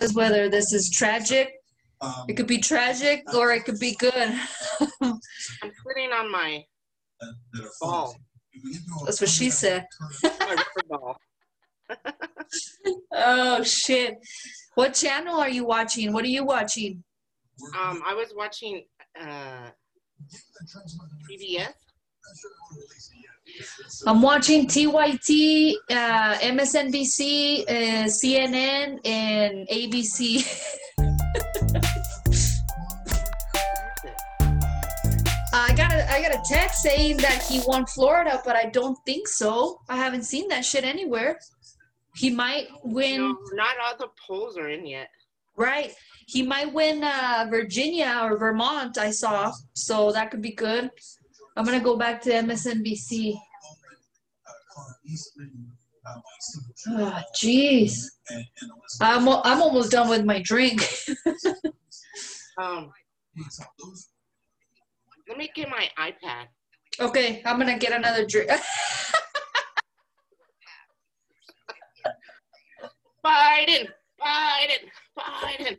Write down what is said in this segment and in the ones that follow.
is whether this is tragic. Um, It could be tragic or it could be good. I'm sitting on my that, that are ball, fuzzy. If we get to a That's what she said. my rubber ball. Oh shit. What channel are you watching? What are you watching? Um, I was watching uh, CBS. I'm watching TYT, uh, MSNBC, uh, CNN, and ABC. I got a I got a text saying that he won Florida, but I don't think so. I haven't seen that shit anywhere. He might win. No, not all the polls are in yet. Right. He might win uh, Virginia or Vermont, I saw. So that could be good. I'm going to go back to MSNBC. Oh, jeez. I'm, I'm almost done with my drink. Um, let me get my iPad. okay, I'm going to get another drink. Biden, Biden, Biden.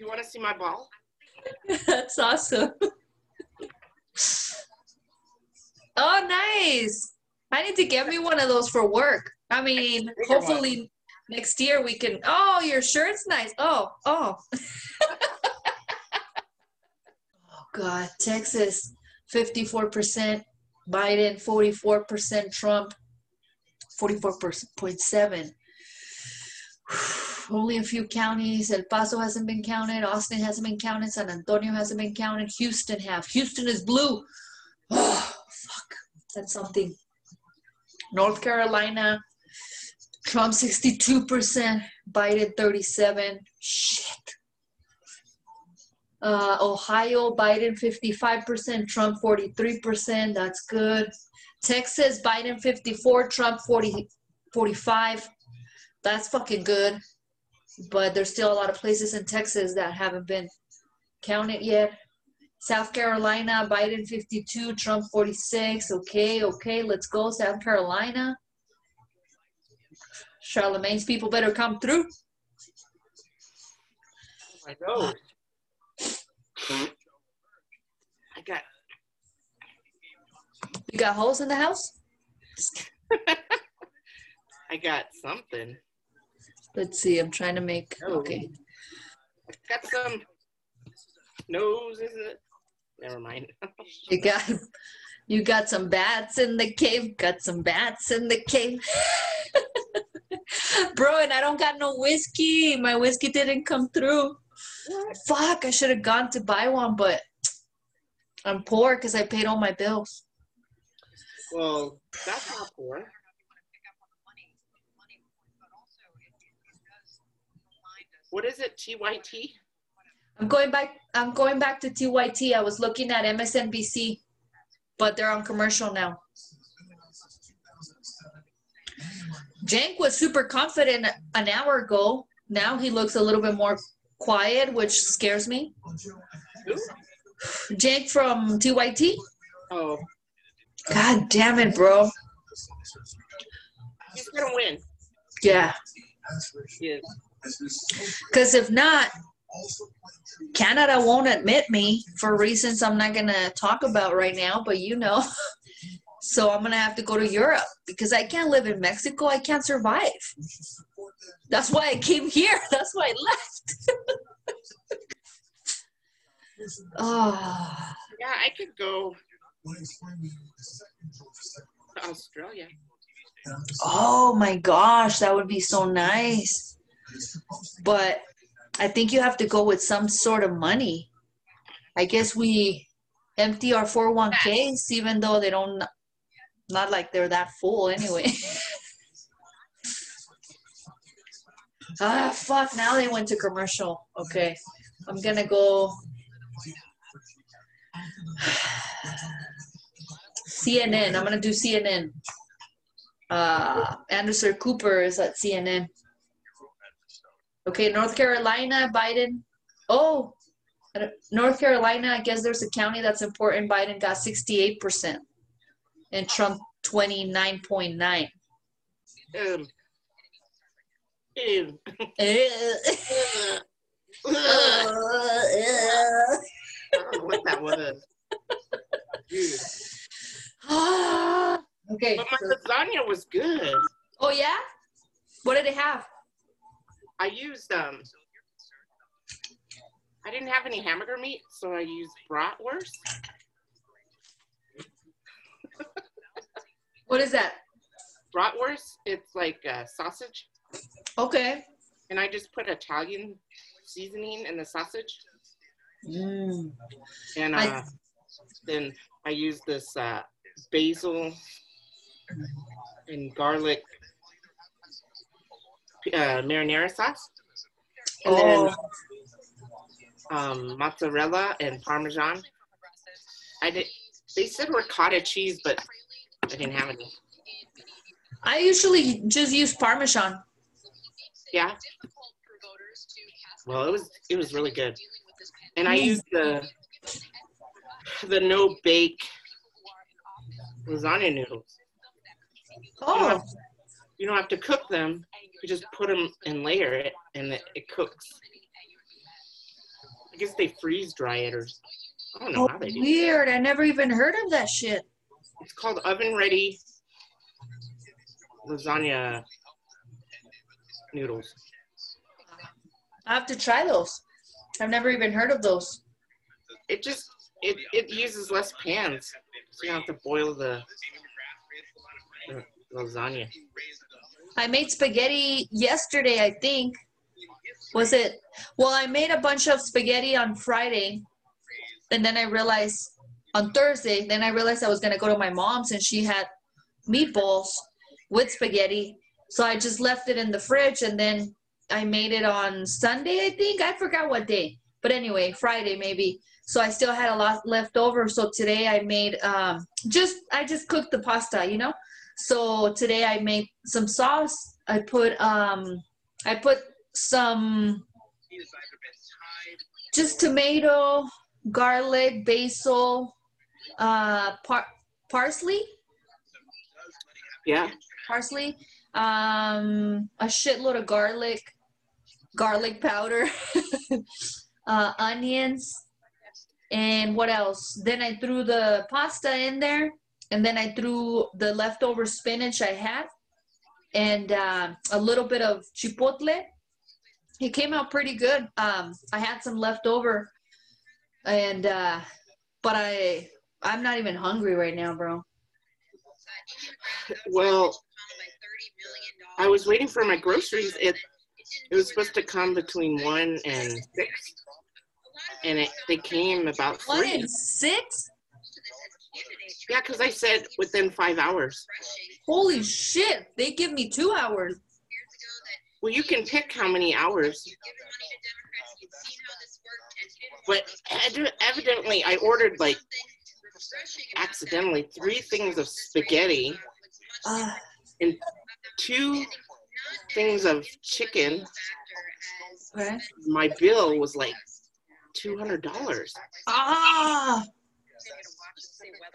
You want to see my ball? That's awesome. Oh, nice. I need to get me one of those for work. I mean, hopefully next year we can. Oh, your shirt's nice. Oh, oh. oh, God. Texas, 54%. Biden, 44%. Trump, 44.7. Only a few counties. El Paso hasn't been counted. Austin hasn't been counted. San Antonio hasn't been counted. Houston have. Houston is blue. Oh, That's something. North Carolina, Trump 62%, Biden 37. Shit. Uh, Ohio, Biden 55%, Trump 43%. That's good. Texas, Biden 54, Trump 40, 45. That's fucking good. But there's still a lot of places in Texas that haven't been counted yet. South Carolina, Biden 52, Trump 46. Okay, okay, let's go. South Carolina. Charlamagne's people better come through. I know. I got. You got holes in the house? I got something. Let's see. I'm trying to make. Oh. Okay. Got some nose, isn't it? Never mind. You got. You got some bats in the cave. Got some bats in the cave. Bro, and I don't got no whiskey. My whiskey didn't come through. Fuck, I should have gone to buy one, but I'm poor because I paid all my bills. well, that's not poor. What is it? TYT? I'm going back. I'm going back to TYT. I was looking at MSNBC, but they're on commercial now. Cenk was super confident an hour ago. Now he looks a little bit more quiet, which scares me. Who? Cenk from TYT. Oh, God damn it, bro. he's gonna win. Yeah, because if not, Canada won't admit me for reasons I'm not gonna talk about right now. But you know, so I'm gonna have to go to Europe because I can't live in Mexico. I can't survive. That's why I came here. That's why I left. oh, Yeah, I could go to Australia. oh my gosh, that would be so nice. But I think you have to go with some sort of money. I guess we empty our 401ks, even though they don't, not like they're that full anyway. ah, fuck, now they went to commercial. Okay, I'm gonna go. CNN, I'm gonna do CNN. Uh, Anderson Cooper is at CNN. Okay, North Carolina, Biden. Oh, North Carolina, I guess there's a county that's important. Biden got 68% and Trump 29.9. Um, Ew. Ugh. Ugh. I don't know what that was. Okay. But my lasagna was good. Oh yeah. What did it have? I used um. I didn't have any hamburger meat, so I used bratwurst. What is that? Bratwurst, it's like uh, sausage, Okay. and I just put Italian seasoning in the sausage, Mm. and I- uh, then I used this uh, basil and garlic uh, marinara sauce, and then Oh. um, mozzarella and parmesan. I did. They said ricotta cheese, but I didn't have any. I usually just use Parmesan. Yeah. Well, it was it was really good, and I used the the no bake lasagna noodles. Oh. You don't have to cook them. You just put them and layer it, and it, it cooks. I guess they freeze dry it, or I don't know Oh, how they do. it. weird. I never even heard of that shit. It's called oven ready lasagna noodles. I have to try those. I've never even heard of those. It just it it uses less pans, so you don't have to boil the, the lasagna. I made spaghetti yesterday, I think. Was it? Well, I made a bunch of spaghetti on Friday. And then I realized on Thursday, then I realized I was going to go to my mom's and she had meatballs with spaghetti. So I just left it in the fridge and then I made it on Sunday, I think. I forgot what day. But anyway, Friday maybe. So I still had a lot left over. So today I made um just I just cooked the pasta, you know? So today I made some sauce. I put um I put some just tomato, garlic, basil, uh par- parsley, Yeah, parsley, um a shitload of garlic, garlic powder, uh onions, and what else? Then I threw the pasta in there and then I threw the leftover spinach I had and uh, a little bit of chipotle. It came out pretty good. Um, I had some left over, and uh, but I I'm not even hungry right now, bro. well, I was waiting for my groceries. It it was supposed to come between one and six, and it they came about One and six? Yeah, because I said within five hours. Holy shit! They give me two hours. Well, you can pick how many hours, but ev- evidently I ordered like accidentally three things of spaghetti, Uh, two things of chicken. okay. My bill was like two hundred dollars. Ah,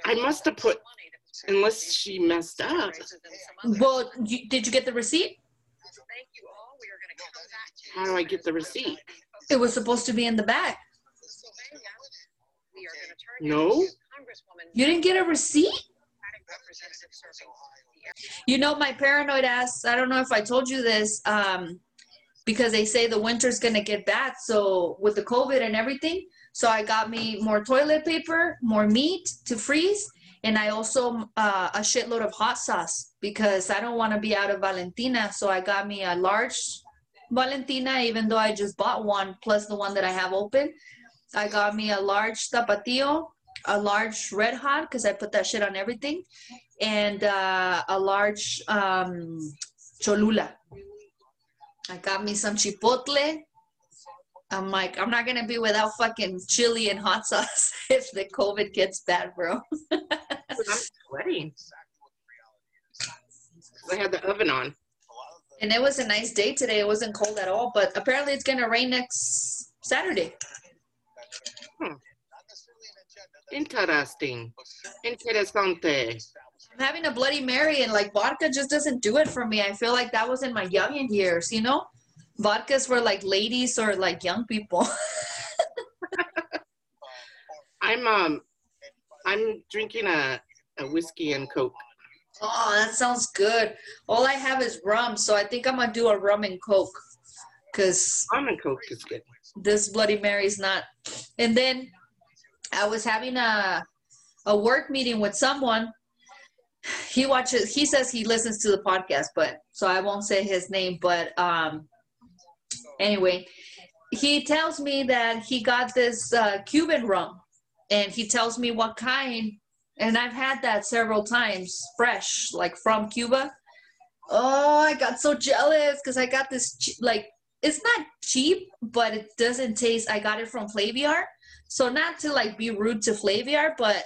I must have put, unless she messed up. well, you, did you get the receipt? How do I get the receipt? It was supposed to be in the bag. No. You didn't get a receipt? You know, my paranoid ass, I don't know if I told you this, um, because they say the winter's going to get bad. So, with the COVID and everything, so I got me more toilet paper, more meat to freeze, and I also uh, a shitload of hot sauce because I don't want to be out of Valentina. So, I got me a large Valentina, even though I just bought one plus the one that I have open. I got me a large Tapatio, a large Red Hot because I put that shit on everything, and uh, a large um, Cholula. I got me some Chipotle. I'm like, I'm not gonna be without fucking chili and hot sauce if the COVID gets bad, bro. I'm sweating. I had the oven on. And it was a nice day today. It wasn't cold at all, but apparently it's gonna rain next Saturday. Hmm. Interesting. Interesante. I'm having a Bloody Mary, and like vodka just doesn't do it for me. I feel like that was in my youngin years, you know. Vodkas for like ladies or like young people. I'm um I'm drinking a, a whiskey and coke. Oh, that sounds good. All I have is rum, so I think I'm gonna do a rum and coke. Cause Rum and coke is good. this Bloody Mary's not. And then I was having a a work meeting with someone. He watches. He says he listens to the podcast, but so I won't say his name. But um, anyway, he tells me that he got this uh, Cuban rum, and he tells me what kind. And I've had that several times, fresh, like from Cuba. Oh, I got so jealous because I got this like it's not cheap, but it doesn't taste. I got it from Flaviar, so not to like be rude to Flaviar, but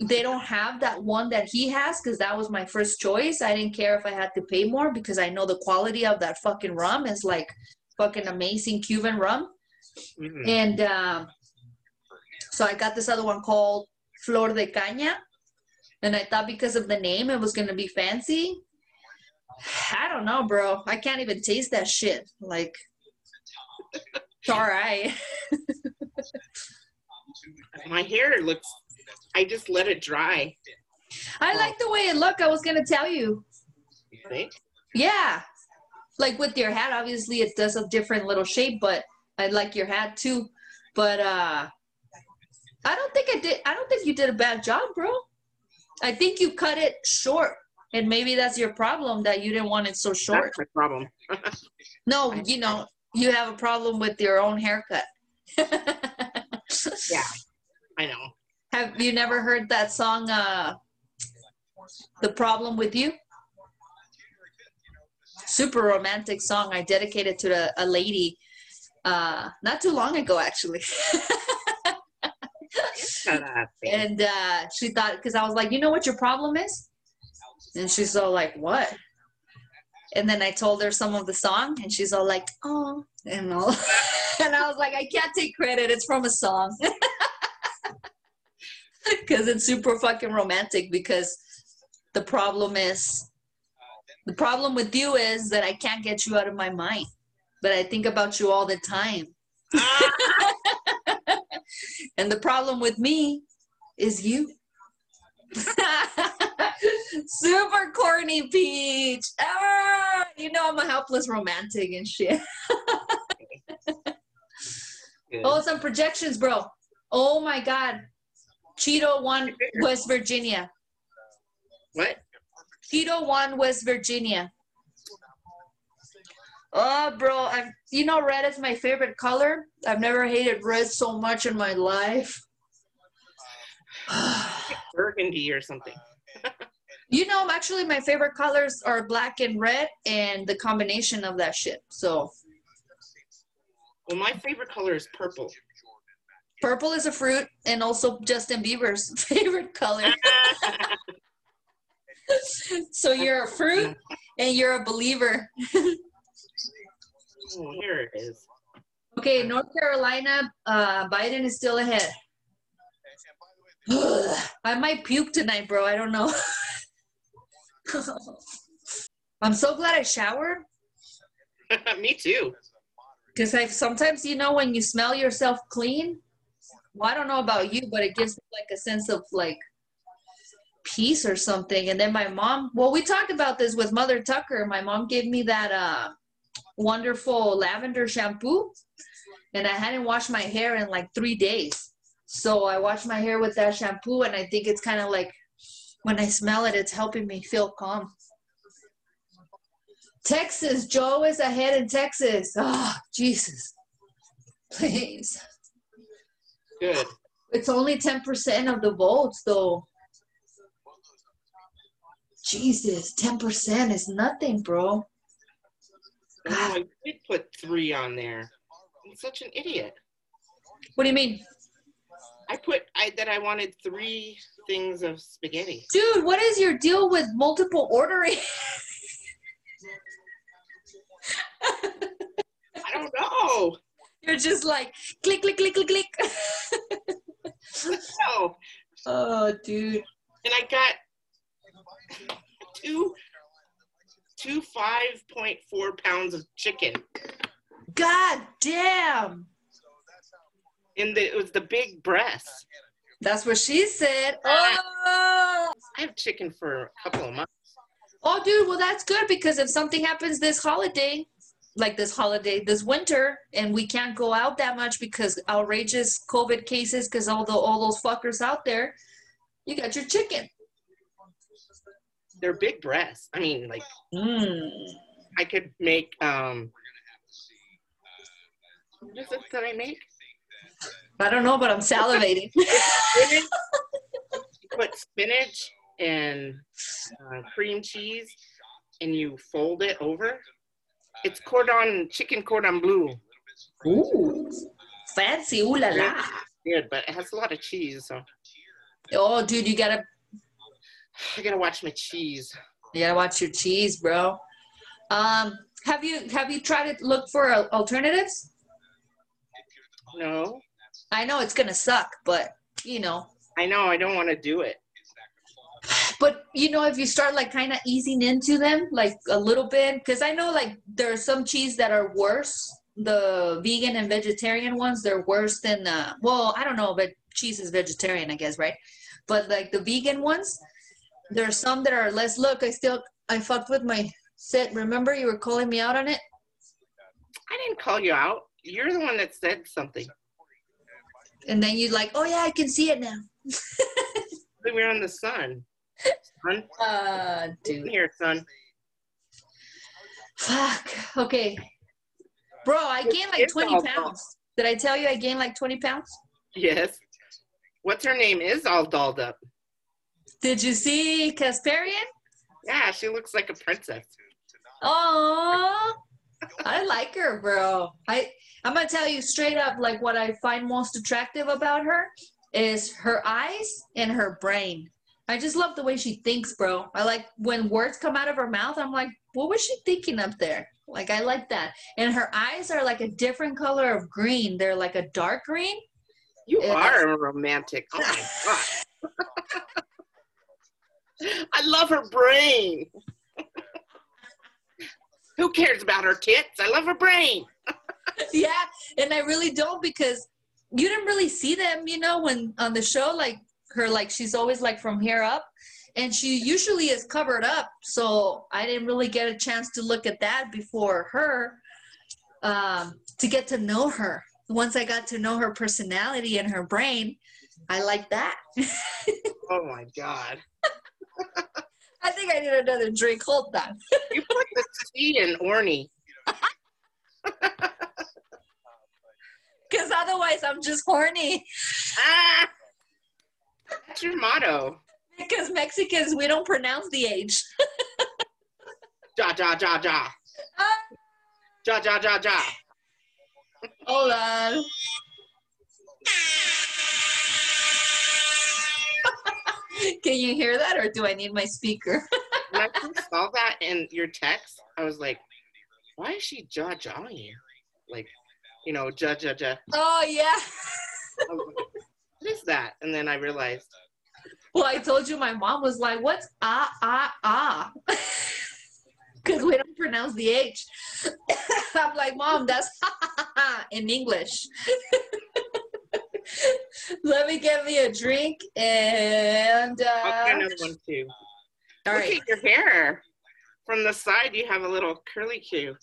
they don't have that one that he has because that was my first choice. I didn't care if I had to pay more because I know the quality of that fucking rum is like fucking amazing Cuban rum. Mhm. And um, so I got this other one called Flor de Caña. And I thought because of the name it was going to be fancy. I don't know, bro. I can't even taste that shit. Like, it's all right. My hair looks. I just let it dry. I like the way it looked. I was going to tell you. Right? Yeah. Like with your hat, obviously it does a different little shape, but I like your hat too. But uh I don't think I did I don't think you did a bad job, bro. I think you cut it short. And maybe that's your problem that you didn't want it so short. That's my problem. No, you know, you have a problem with your own haircut. Yeah. I know. Have you never heard that song uh The Problem with You? Super romantic song. I dedicated to the, a lady uh not too long ago actually. And uh she thought because I was like, you know what your problem is? And she's all like, What? And then I told her some of the song and she's all like, Oh and all and I was like, I can't take credit, it's from a song. Cause it's super fucking romantic because the problem is the problem with you is that I can't get you out of my mind. But I think about you all the time. and the problem with me is you. Super corny peach. Ah, you know I'm a helpless romantic and shit. Oh, some projections, bro. Oh my god. Cheeto won West Virginia. What? Cheeto won West Virginia. Oh, bro, I'm. You know, red is my favorite color. I've never hated red so much in my life. Burgundy or something. you know, actually, my favorite colors are black and red, and the combination of that shit. So, Well, my favorite color is purple. purple is a fruit, and also Justin Bieber's favorite color. so you're a fruit, and you're a believer. Oh, here it is. Okay, North Carolina, uh, Biden is still ahead. I might puke tonight, bro. I don't know. I'm so glad I showered Me too. because I sometimes, you know, when you smell yourself clean. Well, I don't know about you, but it gives me like a sense of like peace or something. And then my mom, well, we talked about this with Mother Tucker. My mom gave me that uh, wonderful lavender shampoo, and I hadn't washed my hair in like three days. So I washed my hair with that shampoo, and I think it's kind of like when I smell it, it's helping me feel calm. Texas, Joe is ahead in Texas. Oh, Jesus. Please. Good. It's only 10% of the votes, though. Jesus, 10% is nothing, bro. Oh, I did put three on there. I'm such an idiot. What do you mean? I put I that I wanted three things of spaghetti. Dude, what is your deal with multiple ordering? I don't know. You're just like click, click, click, click, click. No. oh, dude. And I got two two five point four pounds of chicken. God damn. And the, it was the big breasts. That's what she said. Oh. I have chicken for a couple of months. Oh, dude, well, that's good because if something happens this holiday, like this holiday, this winter, and we can't go out that much because outrageous COVID cases, because all the all those fuckers out there, you got your chicken. They're big breasts. I mean, like Mm. I could make um. What is it that I make? I don't know, but I'm salivating. Spinach. you put spinach and uh, cream cheese, and you fold it over. It's cordon chicken cordon bleu. Ooh, fancy, ooh la la. Good, but it has a lot of cheese, so Oh, dude, you gotta I gotta watch my cheese. you gotta watch your cheese, bro. Um, have you have you tried to look for alternatives? No, I know it's gonna suck, but you know, I know I don't want to do it. but you know, if you start like kind of easing into them, like a little bit, because I know like there are some cheese that are worse. The vegan and vegetarian ones, they're worse than uh well, I don't know, but cheese is vegetarian, I guess, right? But like the vegan ones, there are some that are less. Look, I still I fucked with my set. Remember, you were calling me out on it. I didn't call you out. You're the one that said something. And then you like, oh yeah, I can see it now. we're in the sun. Son, Uh, dude. here, son. Fuck. Okay. Bro, I gained like It's 20 all pounds. Did I tell you I gained like 20 pounds? Yes. What's her name? Is all dolled up. Did you see Kasparian? Yeah, she looks like a princess. Oh, I like her, bro. I I'm gonna tell you straight up, like what I find most attractive about her is her eyes and her brain. I just love the way she thinks, bro. I like when words come out of her mouth. I'm like, what was she thinking up there? Like I like that. And her eyes are like a different color of green. They're like a dark green. You Yeah. are a romantic. Oh my god. I love her brain. Who cares about her tits? I love her brain. yeah, and I really don't because you didn't really see them, you know, when on the show, like her, like she's always like from here up, and she usually is covered up. So I didn't really get a chance to look at that before her, um, to get to know her. Once I got to know her personality and her brain, I like that. Oh my god. I think I need another drink. Hold on. You put like the T in Orny. Because otherwise, I'm just horny. Ah! That's your motto. Because Mexicans, we don't pronounce the age. Ja ja ja ja. Ah. Ja ja ja ja. Hold on. Can you hear that, or do I need my speaker? When I saw that in your text, I was like, why is she jaw jawing you? Like, you know, ja ja ja. Oh yeah. Like, what is that? And then I realized, Well, I told you my mom was like, "What's ah ah ah?" Because we don't pronounce the H. I'm like, "Mom, that's in English." Let me get me a drink and I'll uh, get another one too. all Look right. at your hair. From the side, you have a little curly cue.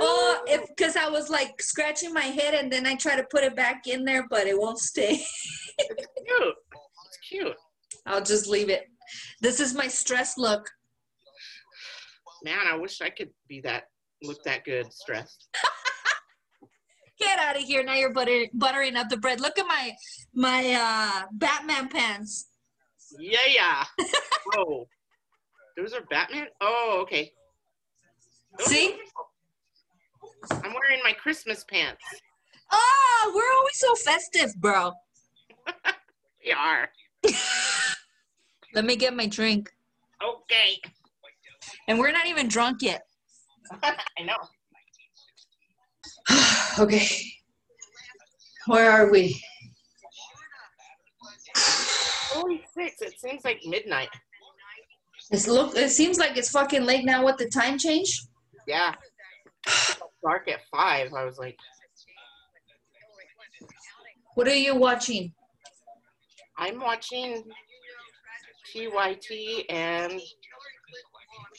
Oh, if because I was like scratching my head and then I try to put it back in there, but it won't stay. It's cute. It's cute. I'll just leave it. This is my stress look. Man, I wish I could be that, look that good stressed. Get out of here! Now you're butter, buttering up the bread. Look at my my uh, Batman pants. Yeah, yeah. oh, those are Batman? Oh, okay. Those See? I'm wearing my Christmas pants. Oh, we're always so festive, bro. We are. Let me get my drink. Okay. And we're not even drunk yet. I know. okay. Where are we? Holy six, it seems like midnight. It's look. It seems like it's fucking late now with the time change. Yeah. dark at five. I was like, What are you watching? I'm watching TYT and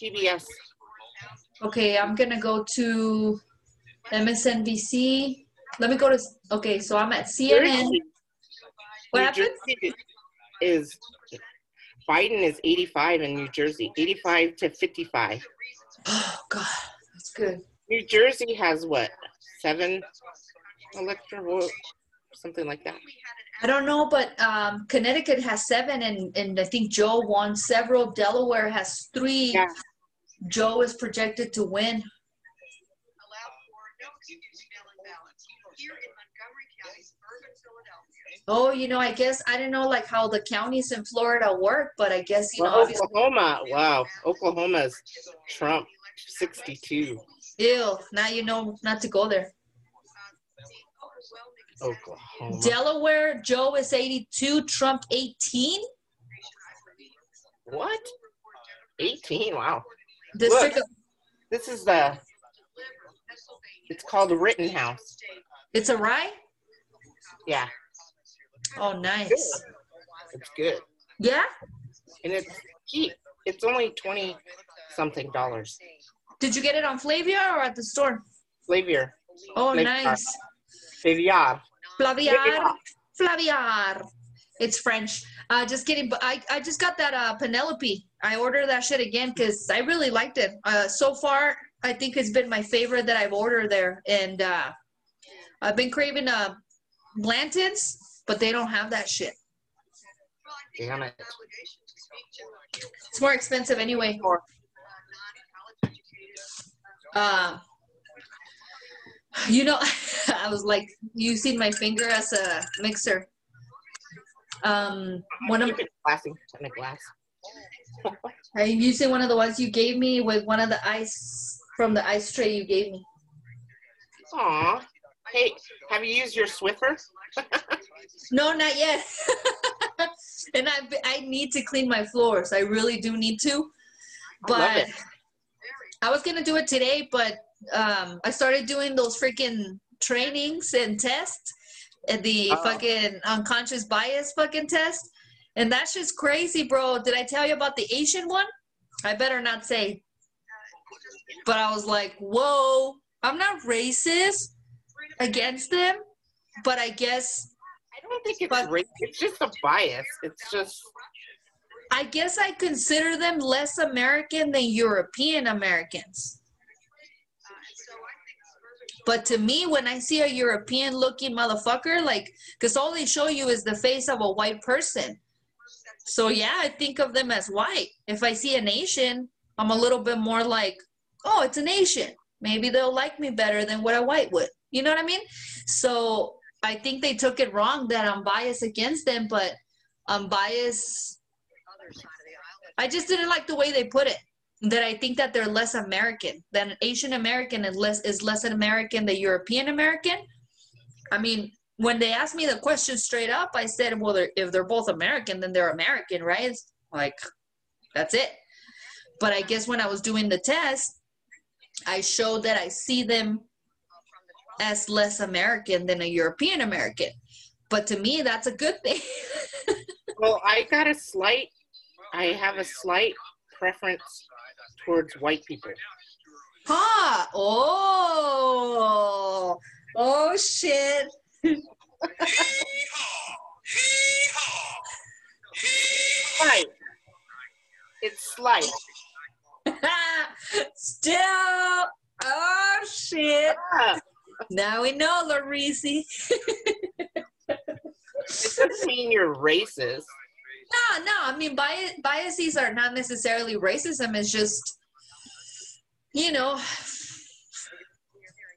PBS. Okay, I'm gonna go to MSNBC. Let me go to. Okay, so I'm at CNN. What happened? Is Biden is 85 in New Jersey, 85 to 55. Oh God, that's good. New Jersey has what? Seven electoral something like that. I don't know, but um, Connecticut has seven, and and I think Joe won several. Delaware has three. Yeah. Joe is projected to win. allowed for no excuse mail-in ballots here in Montgomery County, suburban Philadelphia. Oh, you know, I guess I don't know like how the counties in Florida work, but I guess you know, Well, obviously, Oklahoma, wow, Oklahoma's Trump 62. ew. Now you know not to go there. Oklahoma. Delaware, Joe is 82, Trump 18. What? 18? Wow. Of, This is the, it's called Rittenhouse. it's a rye. Yeah, Oh, nice. it's good. Yeah. And it's cheap. It's only 20 something dollars. Did you get it on Flavia or at the store? Flavier. Oh, Flaviar. nice. Flaviar. Flaviar. Flaviar. It's French. Uh, just kidding. But I, I just got that uh, Penelope. I ordered that shit again because I really liked it. Uh, so far, I think it's been my favorite that I've ordered there. And uh, I've been craving uh, Blanton's, but they don't have that shit. Damn it. It's more expensive anyway. Uh, you know, I was like, you seen my finger as a mixer. Um, one of Keep it classy in a glass. I'm using one of the ones you gave me with one of the ice from the ice tray you gave me. Aw. Hey, have you used your Swiffer? No, not yet. and I I need to clean my floors. I really do need to. But it. I was gonna do it today, but um, I started doing those freaking trainings and tests, and the Oh. fucking unconscious bias fucking test, and that's just crazy, bro. Did I tell you about the Asian one? I better not say. But I was like, whoa, I'm not racist against them, but I guess I don't think it's But- race. It's just a bias. It's just I guess I consider them less American than European Americans. But to me, when I see a European looking motherfucker, like, because all they show you is the face of a white person. So yeah, I think of them as white. If I see an Asian, I'm a little bit more like, oh, it's an Asian. Maybe they'll like me better than what a white would. You know what I mean? So I think they took it wrong that I'm biased against them, but I'm biased I just didn't like the way they put it. That I think that they're less American than Asian American and less is less an American than European American. I mean, when they asked me the question straight up, I said, "Well, they're, if they're both American, then they're American, right?" It's like, that's it. But I guess when I was doing the test, I showed that I see them as less American than a European American. But to me, that's a good thing. well. I got a slight. I have a slight preference towards white people. Huh? Oh, oh shit. Slight. It's slight. Still, oh shit. Ah, Now we know, Larisi. it doesn't mean you're racist. No, no. I mean, bias, biases are not necessarily racism. It's just, you know,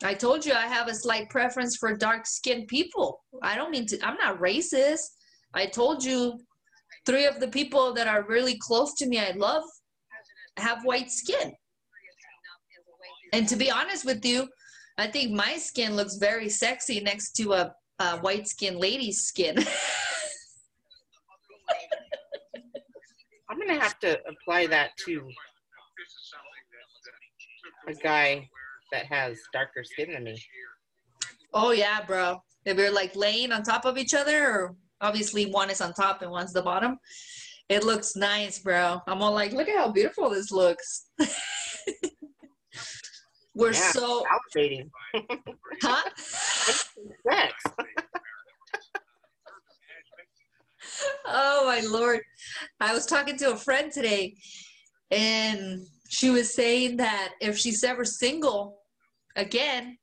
I told you I have a slight preference for dark skinned people. I don't mean to, I'm not racist. I told you three of the people that are really close to me, I love, have white skin. And to be honest with you, I think my skin looks very sexy next to a, a white skinned lady's skin. I'm gonna have to apply that to a guy that has darker skin than me. Oh yeah, bro. If you're like laying on top of each other, or obviously one is on top and one's the bottom, it looks nice, bro. I'm all like, look at how beautiful this looks. We're Yeah. so Salivating. huh? Sex. Oh my lord. I was talking to a friend today and she was saying that if she's ever single again,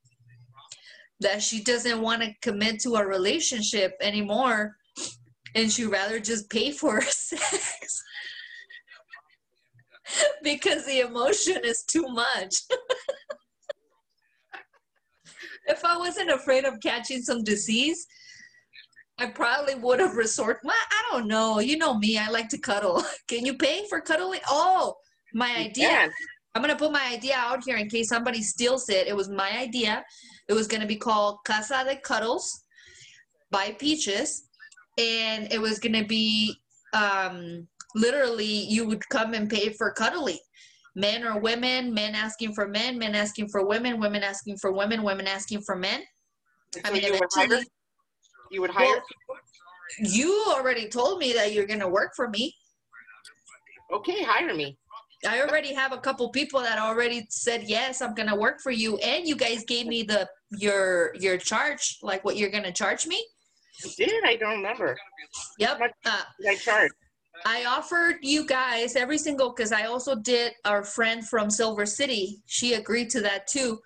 that she doesn't want to commit to a relationship anymore and she'd rather just pay for her sex because the emotion is too much. if I wasn't afraid of catching some disease, I probably would have resorted. Well, I don't know. You know me. I like to cuddle. Can you pay for cuddling? Oh, my idea. can. I'm gonna put my idea out here in case somebody steals it. It was my idea. It was gonna be called Casa de Cuddles by Peaches, and it was gonna be um, literally you would come and pay for cuddling. Men or women, men asking for men, men asking for women, women asking for women, women asking for men. I mean, you would hire, you would hire Well- you already told me that you're gonna work for me. okay, hire me. I already have a couple people that already said yes, I'm gonna work for you, and you guys gave me the your your charge, like what you're gonna charge me. You did? I don't remember. Yep. Uh, Did I charge? I offered you guys every single because I also did our friend from Silver City. She agreed to that too.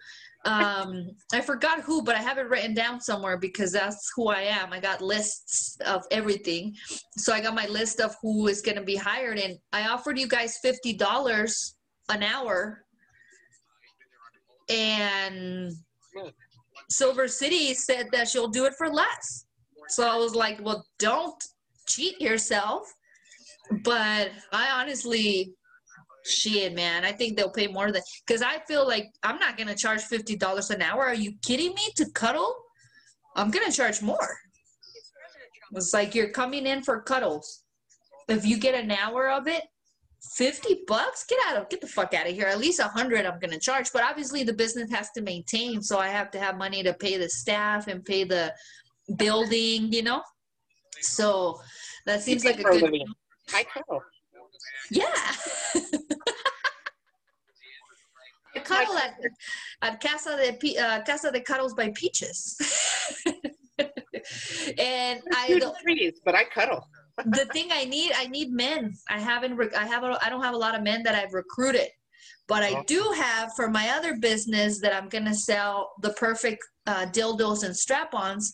Um, I forgot who, but I have it written down somewhere because that's who I am. I got lists of everything, so I got my list of who is going to be hired, and I offered you guys fifty dollars an hour, and Silver City said that she'll do it for less. So I was like, well, don't cheat yourself. But I honestly, shit, man, I think they'll pay more than because I feel like I'm not gonna charge fifty dollars an hour. Are you kidding me? To cuddle, I'm gonna charge more. It's like you're coming in for cuddles. If you get an hour of it, fifty bucks, get out of get the fuck out of here. At least a hundred, I'm gonna charge. But obviously, the business has to maintain, so I have to have money to pay the staff and pay the building. You know, so that seems like a good. Living. I cuddle. Yeah. I cuddle at, at Casa de Pe- uh, Casa de Cuddles by Peaches. and I the, trees, but I cuddle. the thing I need I need men. I haven't I have a, I don't have a lot of men that I've recruited. But I do have for my other business that I'm going to sell the perfect uh, dildos and strap-ons.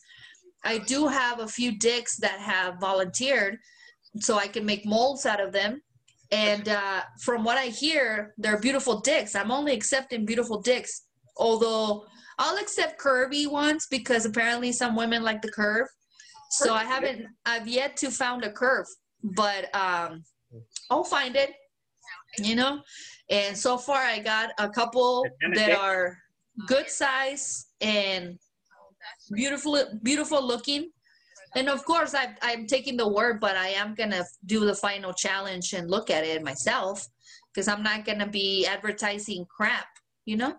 I do have a few dicks that have volunteered so I can make molds out of them. And uh, from what I hear, they're beautiful dicks. I'm only accepting beautiful dicks, although I'll accept curvy ones because apparently some women like the curve. So I haven't, I've yet to found a curve, but um, I'll find it, you know. And so far, I got a couple that are good size and beautiful, beautiful looking and of course I, i'm taking the word but i am gonna do the final challenge and look at it myself because i'm not gonna be advertising crap you know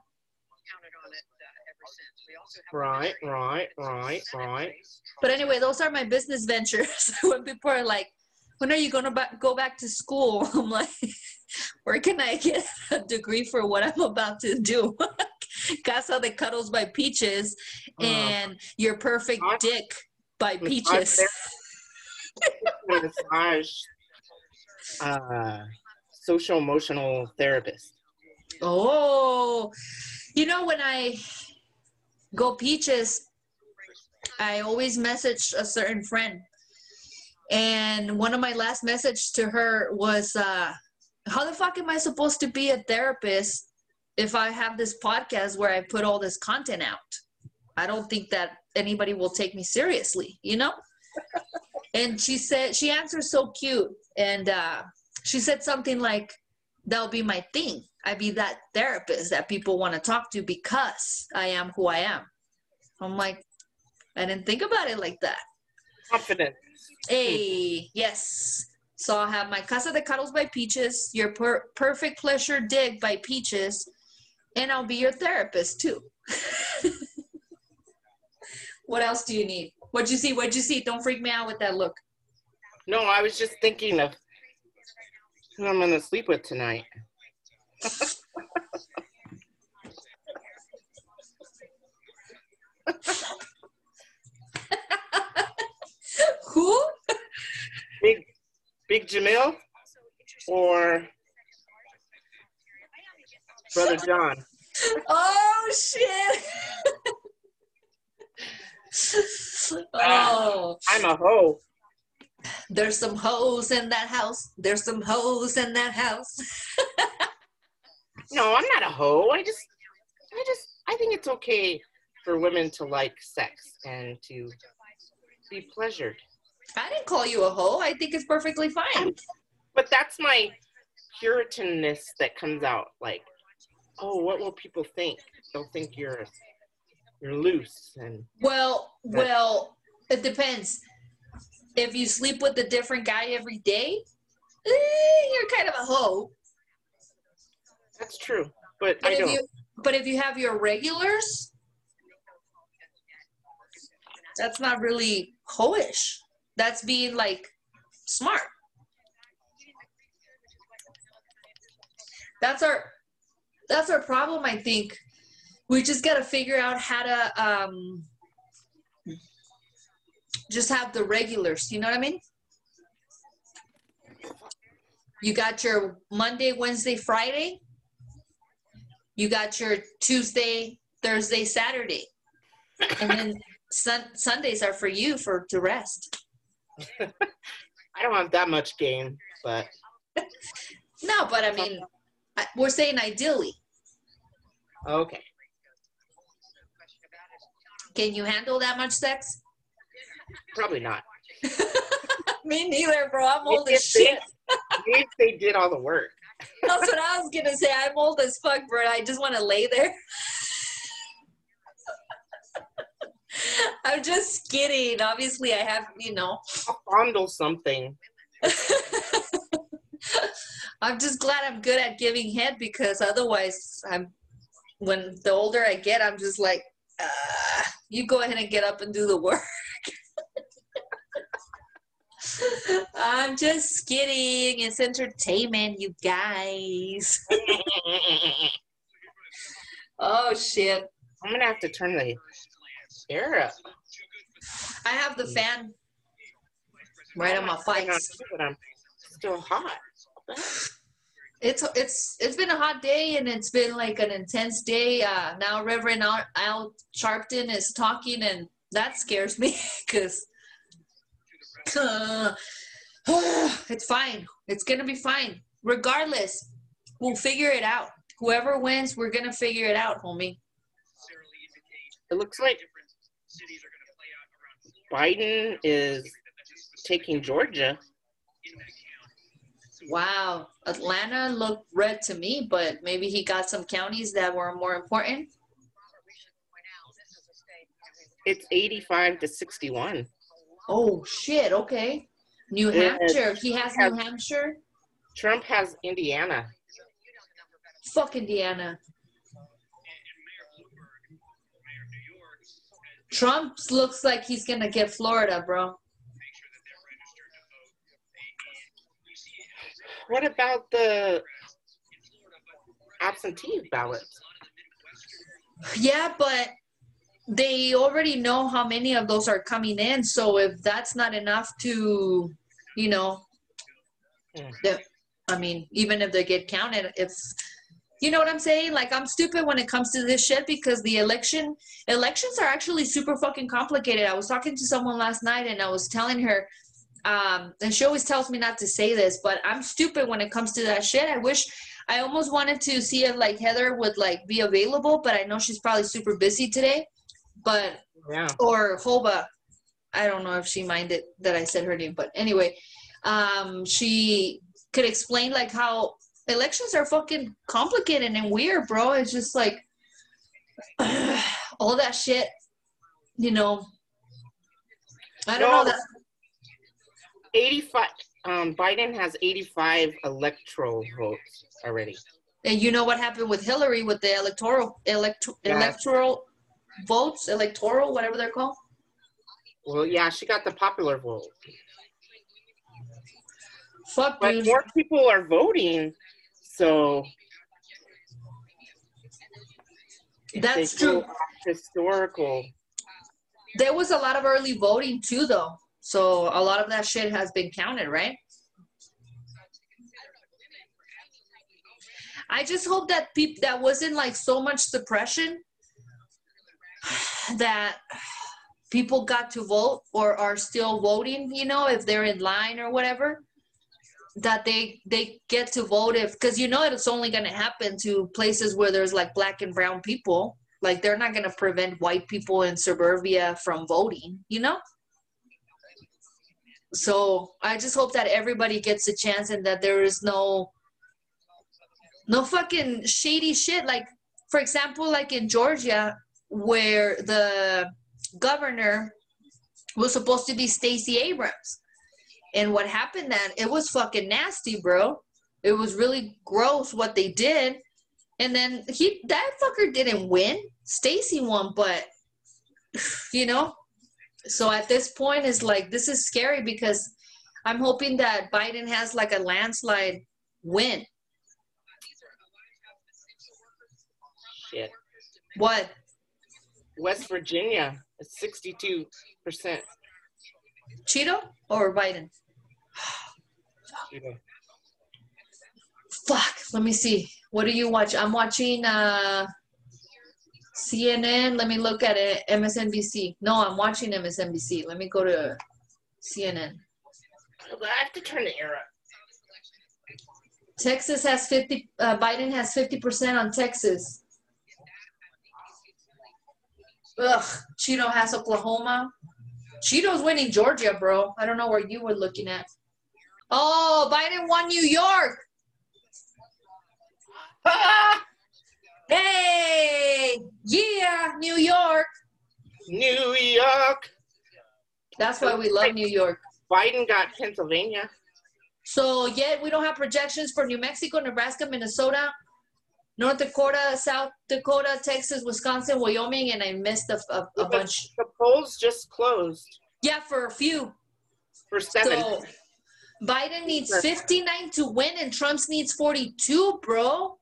Counted on it uh, ever since. We also have Right, right, right, right. but anyway those are my business ventures when people are like when are you gonna ba- go back to school i'm like where can i get a degree for what i'm about to do casa de cuddles by peaches Uh, and your perfect Massage- dick by peaches massage uh, social emotional therapist. Oh, you know, when I go peaches, I always message a certain friend. And one of my last message to her was, uh, how the fuck am I supposed to be a therapist if I have this podcast where I put all this content out? I don't think that anybody will take me seriously, you know? and she said, she answered so cute. And uh, she said something like, that'll be my thing. I be that therapist that people want to talk to because I am who I am. I'm like, I didn't think about it like that. Confident. Hey, yes. So I'll have my Casa de Cuddles by Peaches, your per- Perfect Pleasure Dig by Peaches, and I'll be your therapist too. what else do you need? What'd you see? What'd you see? Don't freak me out with that look. No, I was just thinking of who I'm gonna sleep with tonight. Who? Big, Big Jamil or Brother John. Oh shit! oh, I'm a hoe. there's some hoes in that house. There's some hoes in that house. No, I'm not a hoe. I just, I just, I think it's okay for women to like sex and to be pleasured. I didn't call you a hoe. I think it's perfectly fine. Um, but that's my Puritanness that comes out. Like, oh, what will people think? They'll think you're, you're loose and Well, well, it depends. If you sleep with a different guy every day, eh, you're kind of a hoe. that's true. But But I if don't. you but if you have your regulars, that's not really hoish. That's being like smart. That's our that's our problem, I think. We just gotta figure out how to um just have the regulars, you know what I mean? You got your Monday, Wednesday, Friday. You got your Tuesday, Thursday, Saturday. And then sun- Sundays are for you for to rest. I don't have that much game, but No, but I mean, we're saying ideally. okay. Can you handle that much sex? Probably not. Me neither, bro. I'm old as If they- shit. If they did all the work. That's what I was gonna say. I'm old as fuck, bro. I just want to lay there. I'm just kidding. Obviously, I have, you know. I'll fondle something. I'm just glad I'm good at giving head because otherwise, I'm when the older I get, I'm just like, uh, you go ahead and get up and do the work. I'm just kidding. It's entertainment, you guys. Oh shit! I'm gonna have to turn the air up. I have the fan right on my face. But I'm still hot. It's it's it's been a hot day and it's been like an intense day. Uh, now Reverend Al, Al Sharpton is talking and that scares me because it's fine. It's gonna be fine. Regardless, we'll figure it out. Whoever wins, we're gonna figure it out, homie. It looks like Biden is taking Georgia. Wow, Atlanta looked red to me, but maybe he got some counties that were more important. It's 85 to 61. Oh shit! Okay, New Hampshire. He has New Hampshire. Trump has Indiana. Fuck Indiana. Trump looks like he's gonna get Florida, bro. What about the absentee ballots? Yeah, but they already know how many of those are coming in. So if that's not enough to, you know, Hmm. the- I mean, even if they get counted, if you know what I'm saying, like I'm stupid when it comes to this shit because the election elections are actually super fucking complicated. I was talking to someone last night and I was telling her, um, and she always tells me not to say this, but I'm stupid when it comes to that shit. I wish I almost wanted to see if like Heather would like be available, but I know she's probably super busy today. But Yeah. or Hoba, I don't know if she minded that I said her name, but anyway, um, she could explain like how elections are fucking complicated and weird, bro. It's just like all that shit, you know. I don't know that. 85. Um, Biden has 85 electoral votes already. And you know what happened with Hillary with the electoral elect, Yeah. electoral votes, electoral, whatever they're called. Well, yeah, she got the popular vote. Fuck, But dude. more people are voting, so That's true. Historical. There was a lot of early voting too, though. So a lot of that shit has been counted, right? I just hope that people that wasn't like so much suppression that people got to vote or are still voting, you know, if they're in line or whatever, that they they get to vote if because you know it's only gonna happen to places where there's like black and brown people. Like they're not gonna prevent white people in suburbia from voting, you know? So I just hope that everybody gets a chance and that there is no no fucking shady shit. Like, for example, like in Georgia, where the governor was supposed to be Stacey Abrams. And what happened then, it was fucking nasty, bro. It was really gross what they did. And then he that fucker didn't win. Stacey won, but you know, so at this point it's like this is scary because I'm hoping that Biden has like a landslide win. Shit. What? West Virginia is 62%. Cheeto or Biden? Know. Fuck. Let me see. What do you watch? I'm watching uh CNN. Let me look at it. MSNBC. No, I'm watching MSNBC. Let me go to CNN. I have to turn the air up. Texas has 50, uh, Biden has 50% on Texas. Ugh, Cheeto has Oklahoma. Cheeto's winning Georgia, bro. I don't know where you were looking at. Oh, Biden won New York. Hey, yeah, New York. New York. That's why we love New York. Biden got Pennsylvania. So yet we don't have projections for New Mexico, Nebraska, Minnesota, North Dakota, South Dakota, Texas, Wisconsin, Wyoming, and I missed a, a, a bunch. The polls just closed Yeah, for a few. for seven. So Biden needs 59 to win and Trump's needs 42, bro.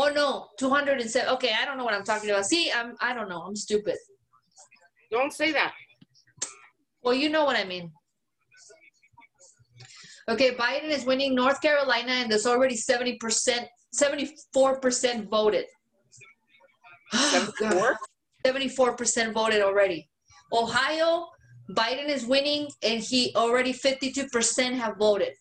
Oh no, 207. Okay, I don't know what I'm talking about. See, I'm I don't know. I'm stupid. Don't say that. Well, you know what I mean. Okay, Biden is winning North Carolina and there's already 70%, 74% voted. Oh, 74? 74% voted already. Ohio, Biden is winning and he already 52% have voted.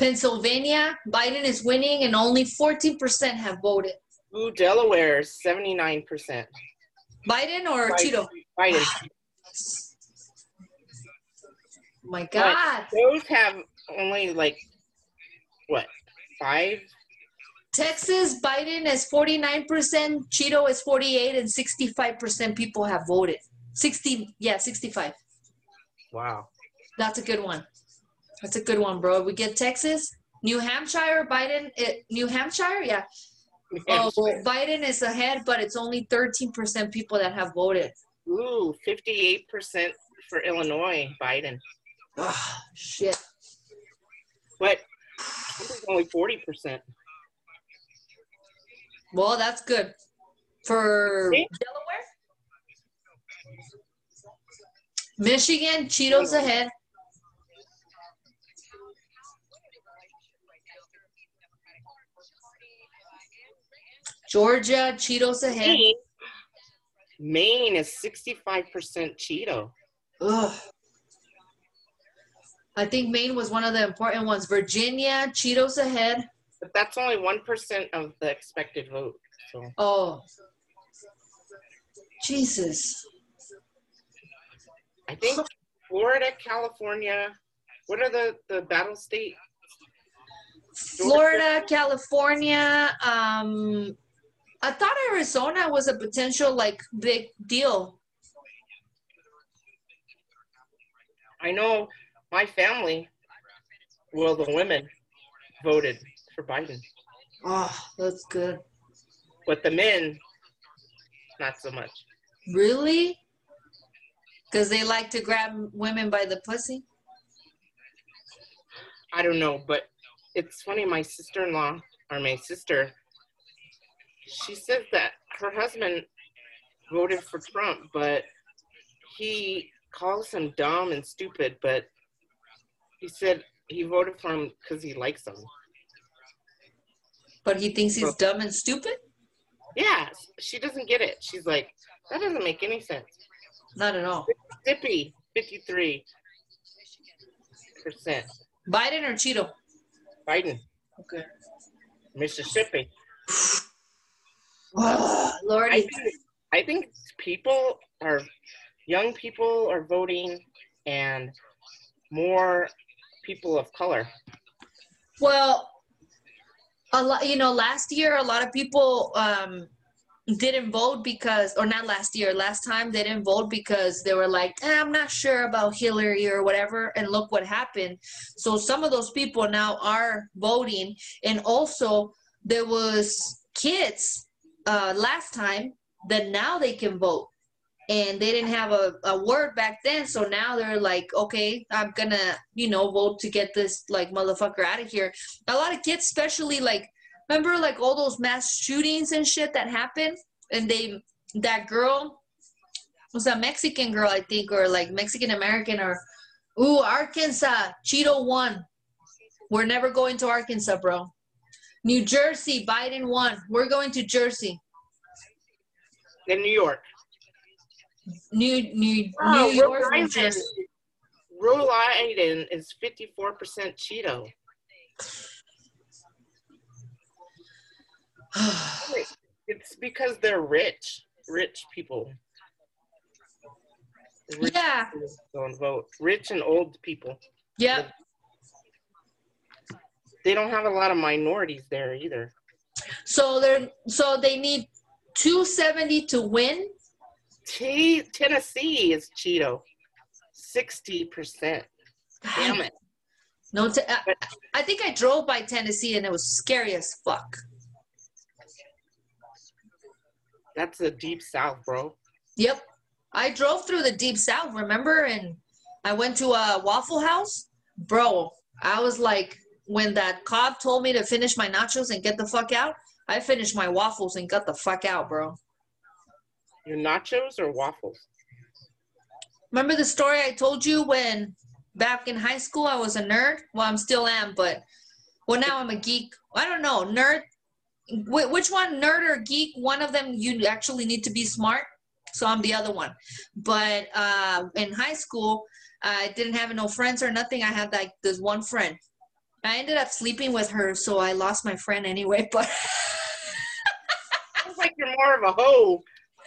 Pennsylvania, Biden is winning and only 14% have voted. Ooh, Delaware, 79%. Biden or Biden. Cheeto? Biden. My God. Those have only like, what, five? Texas, Biden is 49%, Cheeto is 48, and 65% people have voted. 60, yeah, 65. Wow. That's a good one. That's a good one, bro. We get Texas, New Hampshire, Biden, it, New Hampshire, yeah. Oh, Biden is ahead, but it's only 13% people that have voted. Ooh, 58% for Illinois, Biden. Oh, shit. But only 40%. Well, that's good. For See? Delaware? Michigan, Cheetos ahead. Georgia, Cheetos ahead. Maine, Maine is 65% Cheeto. Ugh. I think Maine was one of the important ones. Virginia, Cheetos ahead. But that's only 1% of the expected vote. So Oh. Jesus. I think Florida, California, what are the, the battle state? Florida, California. Um, I thought Arizona was a potential like big deal. I know my family, well, the women voted for Biden, Oh, that's good. but the men, not so much. Really? Because they like to grab women by the pussy? I don't know, but it's funny. My sister in law, or my sister, she says that her husband voted for Trump, but he calls him dumb and stupid, but he said he voted for him because he likes him. But he thinks he's dumb and stupid? Yeah, she doesn't get it. She's like, that doesn't make any sense. Not at all. Mississippi, 53%. Biden or Cheeto? Biden, Okay. Mississippi. Oh, I think, I think people are, young people are voting and more people of color. Well, a lot, you know, last year a lot of people um, didn't vote because, or not last year, last time they didn't vote because they were like, eh, I'm not sure about Hillary or whatever. And look what happened. So some of those people now are voting, and also there was kids uh, last time that now they can vote. And they didn't have a, a word back then, so now they're like, okay, I'm gonna, you know, vote to get this like motherfucker out of here. A lot of kids especially like remember like all those mass shootings and shit that happened? And they that girl was a mexican girl i think or like mexican american or ooh arkansas cheeto won. We're never going to arkansas bro new jersey biden won we're going to jersey In New York. new new Oh, new york new Island. jersey Rhode Island is 54% Cheeto. It's because they're rich, rich people. Rich yeah people don't vote. Rich and old people. yep They don't have a lot of minorities there either. so they're so they need 270 to win T- Tennessee is Cheeto. 60%. Damn it. No, te- I, I think I drove by Tennessee and it was scary as fuck. That's the deep south, bro. Yep. I drove through the deep south, remember? And I went to a Waffle House. Bro, I was like, when that cop told me to finish my nachos and get the fuck out, I finished my waffles and got the fuck out, bro. Your nachos or waffles? Remember the story I told you when back in high school I was a nerd? Well, I'm still am, but well, now I'm a geek. I don't know, nerd. Which one, nerd or geek? One of them you actually need to be smart, so I'm the other one. But uh, in high school, I didn't have no friends or nothing. I had like this one friend. I ended up sleeping with her, so I lost my friend anyway. But Sounds like you're more of a hoe.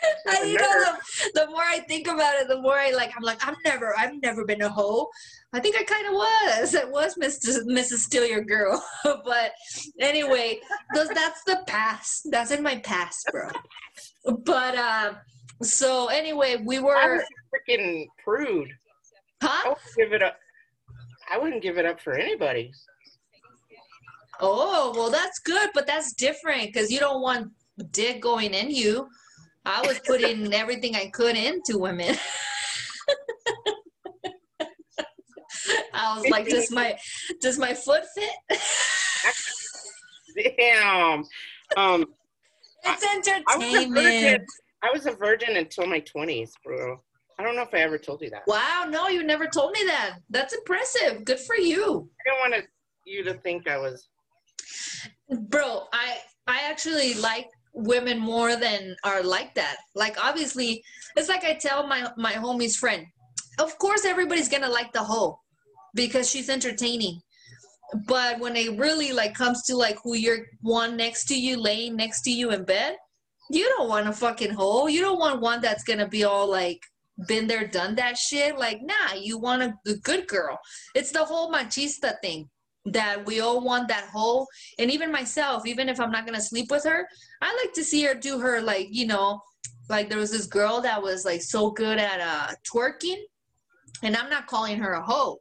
I, you know, the, the more I think about it, the more I like. I'm like, I'm never, I've never been a hoe. I think I kind of was. It was Mr. Mrs. Steal Your Girl. but anyway, those that's the past. That's in my past, bro. But uh, so anyway, we were, freaking prude. I huh? wouldn't give it up. I wouldn't give it up for anybody. Oh, well, that's good, but that's different because you don't want dick going in you. I was putting everything I could into women. I was like, does my does my foot fit? Damn. Um, It's I was a entertainment. I was a virgin until my twenties, bro. I don't know if I ever told you that. Wow, no, you never told me that. That's impressive. Good for you. I didn't want to, you to think I was. Bro, I I actually like women more than are like that. Like obviously, it's like I tell my my homie's friend. Of course everybody's to like the hoe because she's entertaining. But when it really like comes to like who you're one next to you laying next to you in bed, you don't want a fucking hoe. You don't want one that's to be all like been there done that shit. Like, nah, you want a, a good girl. It's the whole machista thing that we all want that whole and even myself even if i'm not gonna sleep with her i like to see her do her like you know like there was this girl that was like so good at uh twerking And I'm not calling her a hoe,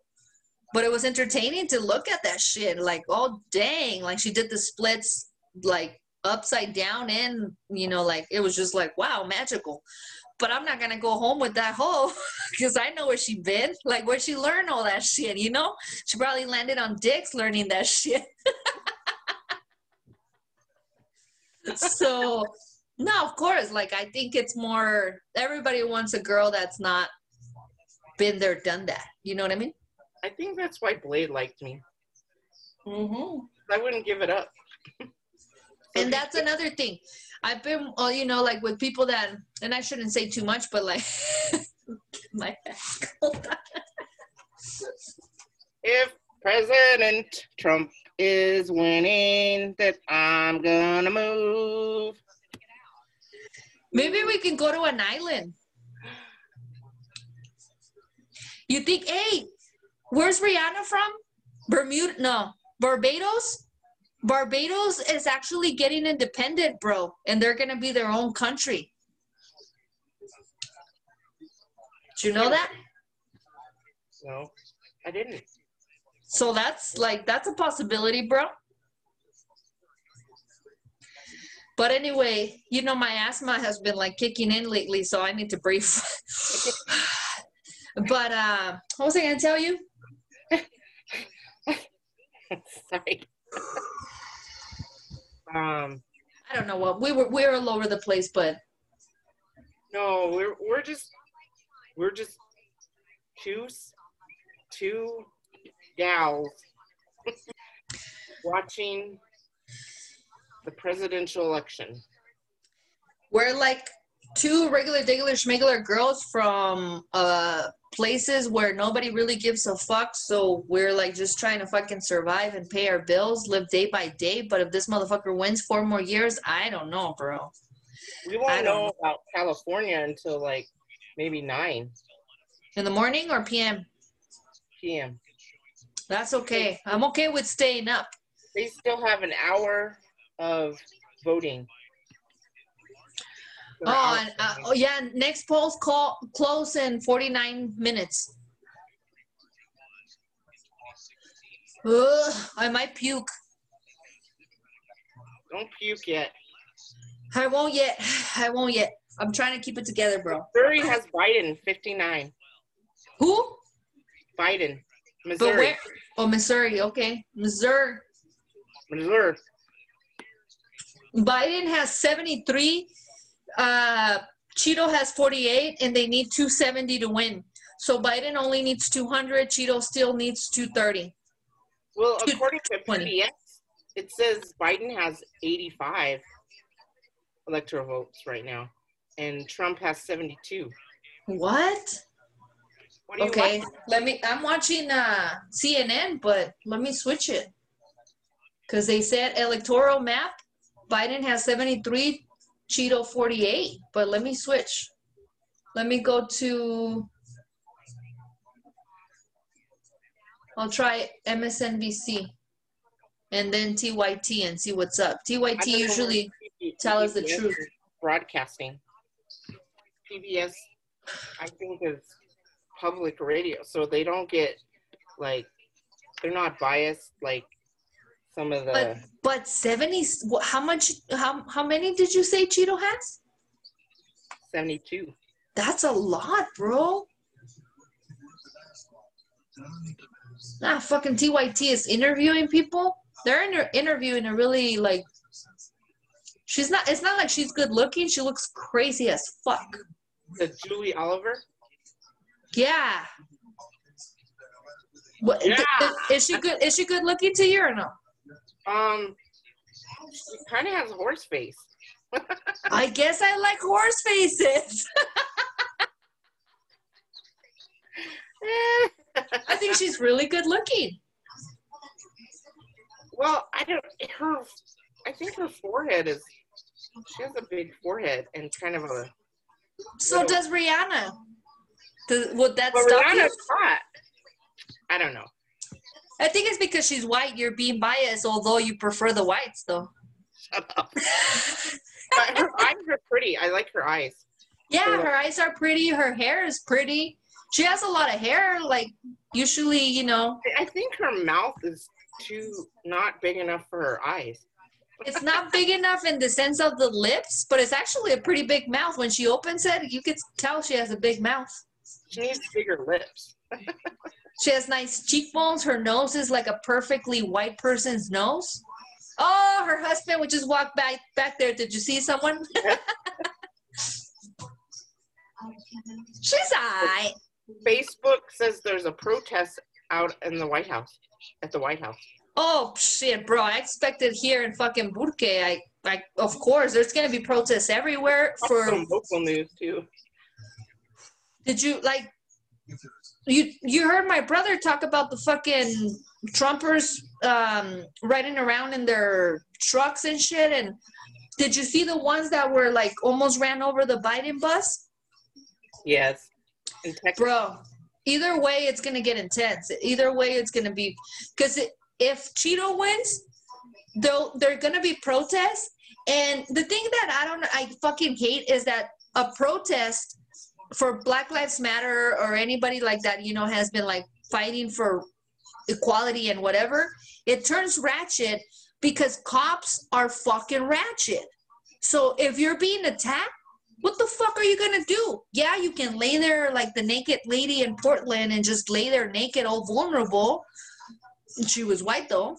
but it was entertaining to look at that shit. Like, oh dang, like she did the splits like upside down and you know, like it was just like wow, magical. But I'm not gonna go home with that hoe because I know where she been, like where she learned all that shit. You know, she probably landed on dicks learning that shit. so no, of course. Like I think it's more everybody wants a girl that's not been there, done that. You know what I mean? I think that's why Blade liked me. Mm-hmm. I wouldn't give it up. And that's another thing. I've been, uh, you know, like with people that, and I shouldn't say too much, but like, my If President Trump is winning, that I'm gonna move. maybe we can go to an island. You think, hey, where's Rihanna from? Bermuda? No, Barbados. Barbados is actually getting independent, bro, and they're gonna be their own country. Did you know that? No, I didn't. So that's like that's a possibility, bro. But anyway, you know my asthma has been like kicking in lately, so I need to breathe. but uh what was I gonna tell you? Sorry. um, I don't know what we were we were all over the place, but no, we're we're just we're just two two gals watching the presidential election. we're like two regular regular schmegular girls from uh places where nobody really gives a fuck. So we're like just trying to fucking survive and pay our bills live day by day. But if this motherfucker wins four more years i don't know bro. We won't don't know about California until like maybe nine. In the morning or pm p.m. that's okay. I'm okay with staying up. They still have an hour of voting. Oh, and, uh, oh yeah next polls call close in 49 minutes Ugh, i might puke don't puke yet. i won't yet i won't yet i'm trying to keep it together bro Missouri has Biden, 59. who Biden, But Missouri. where? Oh, Missouri. Okay, Missouri. Missouri. Biden has 73. Uh, Cheeto has 48, and they need 270 to win. So Biden only needs 200. Cheeto still needs 230. Well, according to PBS, it says Biden has 85 electoral votes right now, and Trump has 72. What? What you Okay, like? let me. I'm watching uh, CNN, but let me switch it because they said electoral map. Biden has 73, Cheeto 48. But let me switch. Let me go to. I'll try MSNBC and then TYT and see what's up. TYT usually tell us the truth. Broadcasting. PBS, I think, is public radio, so they don't get like they're not biased like some of the. But but 70 how much how how many did you say Cheeto has? 72. That's a lot, bro. Nah, fucking TYT is interviewing people. They're inter- interviewing a really like. She's not. It's not like she's good looking. She looks crazy as fuck. The Julie Oliver. Yeah. What, Yeah. Is, is she good? Is she good looking to you or no? Um, she kind of has a horse face. I guess I like horse faces. I think she's really good looking. well, I don't. Her, I think her forehead is. She has a big forehead and kind of a. So does Rihanna. Does, would that But stop you? Rihanna's hot. I don't know. I think it's because she's white. You're being biased, although you prefer the whites, though. Shut up. But her eyes are pretty. I like her eyes. Yeah, her eyes are pretty. Her hair is pretty. She has a lot of hair. Like usually, you know, I- I think her mouth is too not big enough for her eyes. it's not big enough in the sense of the lips, but it's actually a pretty big mouth. When she opens it, you can tell she has a big mouth. She needs bigger lips. She has nice cheekbones. Her nose is like a perfectly white person's nose. Oh, her husband would just walk back back there. Did you see someone? She's alright. Facebook says there's a protest out in the White House, at the White House. Oh shit, bro! I expected here in fucking Burke. I like, of course, there's gonna be protests everywhere. For local news too. did you like you you heard my brother talk about the fucking Trumpers um, riding around in their trucks and shit? And did you see the ones that were like almost ran over the Biden bus, Yes. Bro? Either way, it's gonna get intense. Either way, it's gonna be because if Cheeto wins, they'll they're gonna be protests. And the thing that I don't I fucking hate is that a protest for Black Lives Matter or anybody like that, you know, has been like fighting for equality and whatever, it turns ratchet because cops are fucking ratchet. So if you're being attacked, what the fuck are you gonna do? Yeah, you can lay there like the naked lady in Portland and just lay there naked, all vulnerable. She was white though,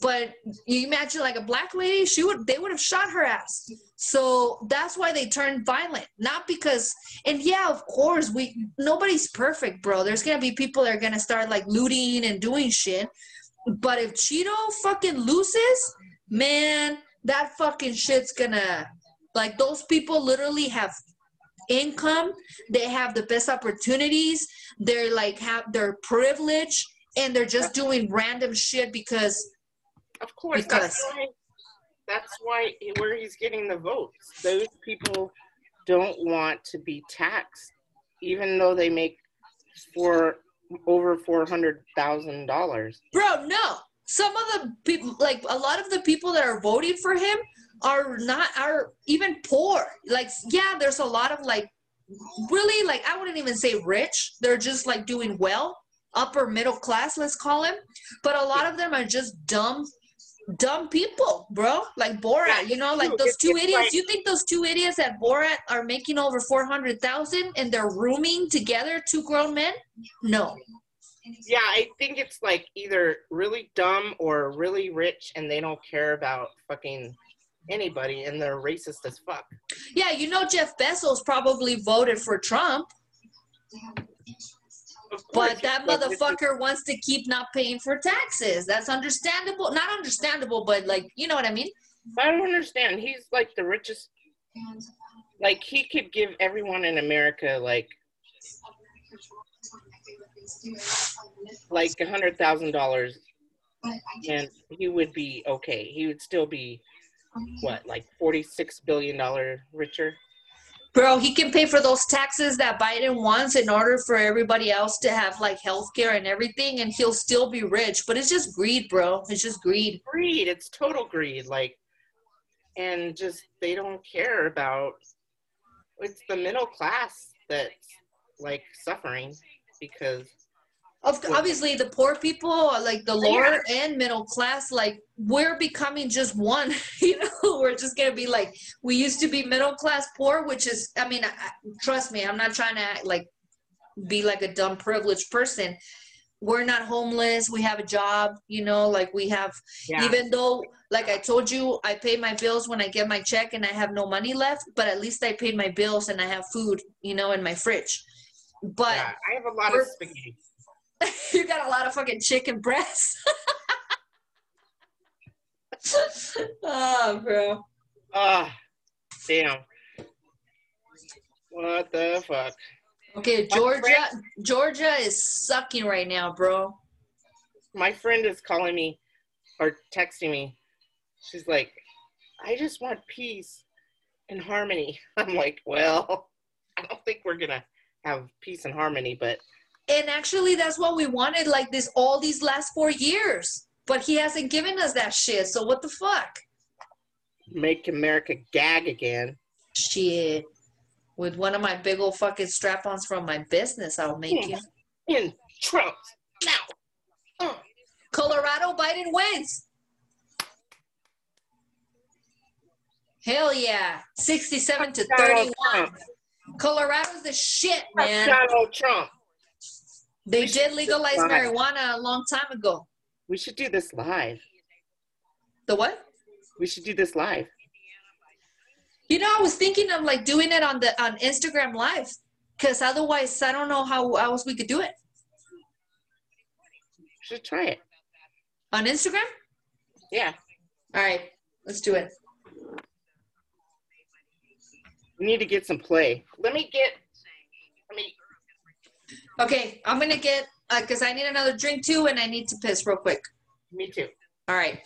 but you imagine like a black lady, she would they would have shot her ass. So that's why they turned violent, not because. And yeah, of course, we nobody's perfect, bro. There's gonna be people that are gonna start like looting and doing shit. But if Cheeto fucking loses, man, that fucking shit's gonna like those people literally have income they have the best opportunities they're like have their privilege and they're just doing random shit because of course, Because- that's why. That's why where he's getting the votes. Those people don't want to be taxed, even though they make for over four hundred thousand dollars. bro no some of the people like a lot of the people that are voting for him are not are even poor like yeah there's a lot of like really like i wouldn't even say rich they're just like doing well upper middle class let's call them but a lot of them are just dumb dumb people bro. Like borat you know like those two idiots. like- you think those two idiots at borat are making over 400000 and they're rooming together two grown men? No. Yeah, I think it's like either really dumb or really rich, and they don't care about fucking anybody, and they're racist as fuck. Yeah, you know Jeff Bezos probably voted for Trump, but that but it's just- motherfucker wants to keep not paying for taxes. That's understandable. Not understandable, but like, you know what I mean? I don't understand. He's like the richest. Like he could give everyone in America like like a hundred thousand dollars, and he would be okay. He would still be what like forty six billion dollar richer. Bro, he can pay for those taxes that Biden wants in order for everybody else to have like healthcare and everything, and he'll still be rich. But it's just greed, bro. It's just greed. Greed. It's total greed. Like, and just they don't care about. It's the middle class that's like suffering because Of obviously the poor people, like the lower and middle class, like we're becoming just one. You know, we're just gonna be like we used to be middle class poor, which is, I mean, I- trust me, I'm not trying to act like be like a dumb privileged person. We're not homeless. We have a job. You know, like we have. yeah. Even though, like I told you, I pay my bills when I get my check and I have no money left, but at least I paid my bills and I have food. You know, in my fridge. But yeah, I have a lot of spaghetti. you got a lot of fucking chicken breasts. oh, bro. Ah, damn. What the fuck? Okay, Georgia. Georgia is sucking right now, bro. My friend is calling me or texting me. She's like, I just want peace and harmony. I'm like, well, I don't think we're gonna have peace and harmony, but And actually, that's what we wanted, like this, all these last four years. But he hasn't given us that shit. So what the fuck? make America gag again. Shit. With one of my big old fucking strap-ons from my business, I'll make you. In Trump. Now. Uh, Colorado, Biden wins. Hell yeah. 67 to 31. Colorado's the shit, man. Donald Trump. They did legalize marijuana a long time ago. We should do this live. The what? We should do this live. You know, I was thinking of like doing it on the on Instagram live. Cause otherwise I don't know how else we could do it. Should try it. On Instagram? Yeah. All right, let's do it. We need to get some play. Let me get. Let me. Okay, I'm gonna get uh, cause I need another drink too and I need to piss real quick. Me too. All right.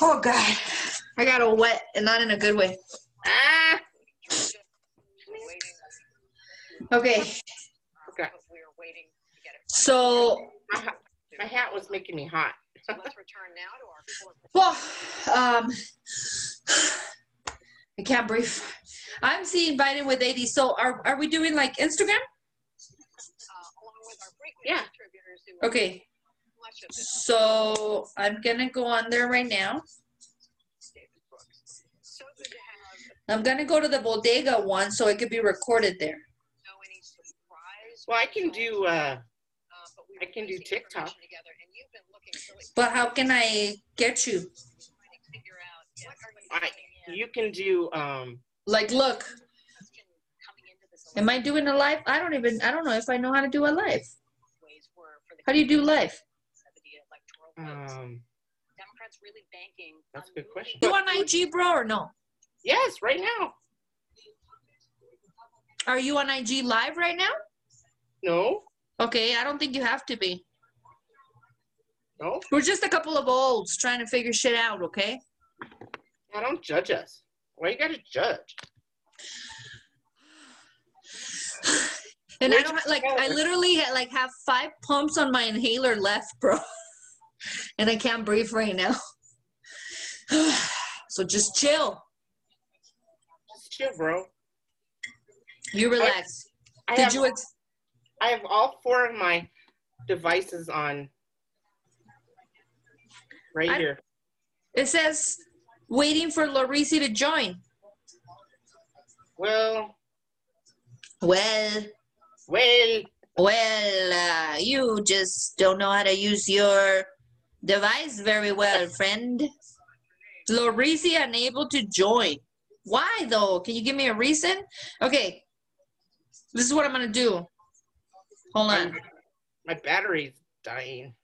Oh god. I got all wet and not in a good way. Ah. Okay, Okay. We're waiting to get it. so My, ha- my hat was making me hot. So let's return now to our well um I can't breathe. I'm seeing Biden with 80. So are are we doing like Instagram? uh, along with our frequent Yeah. contributors who Okay. much of this So I'm gonna go on there right now. David Brooks. So good to have I'm gonna go to the bodega one so it could be recorded there. know any surprise. Well, I can do. uh uh, but we I can do TikTok. Together, and you've been looking really But how can I get you? trying to figure out what are we I- You can do. um Like, look, question coming into this am I doing a live? I don't even. I don't know if I know how to do a live. ways were for the How do you do live? 70 electoral votes. um Democrats really banking That's a good question. You on IG, bro, or no? Yes, right now. Are you on IG live right now? No. Okay, I don't think you have to be. No. We're just a couple of olds trying to figure shit out. Okay. I don't judge us. Why you gotta judge? And I don't like. I literally like have five pumps on my inhaler left, bro, and I can't breathe right now. so just chill. Just chill, bro. You relax. I Did have, you? Ex- I have all four of my devices on right I- here. it says waiting for Larisi to join. Well, Well, well, well, uh, you just don't know how to use your device very well, friend. Larisi unable to join. Why though? Can you give me a reason? Okay. This is what I'm gonna do. Hold on. I'm- my battery's dying.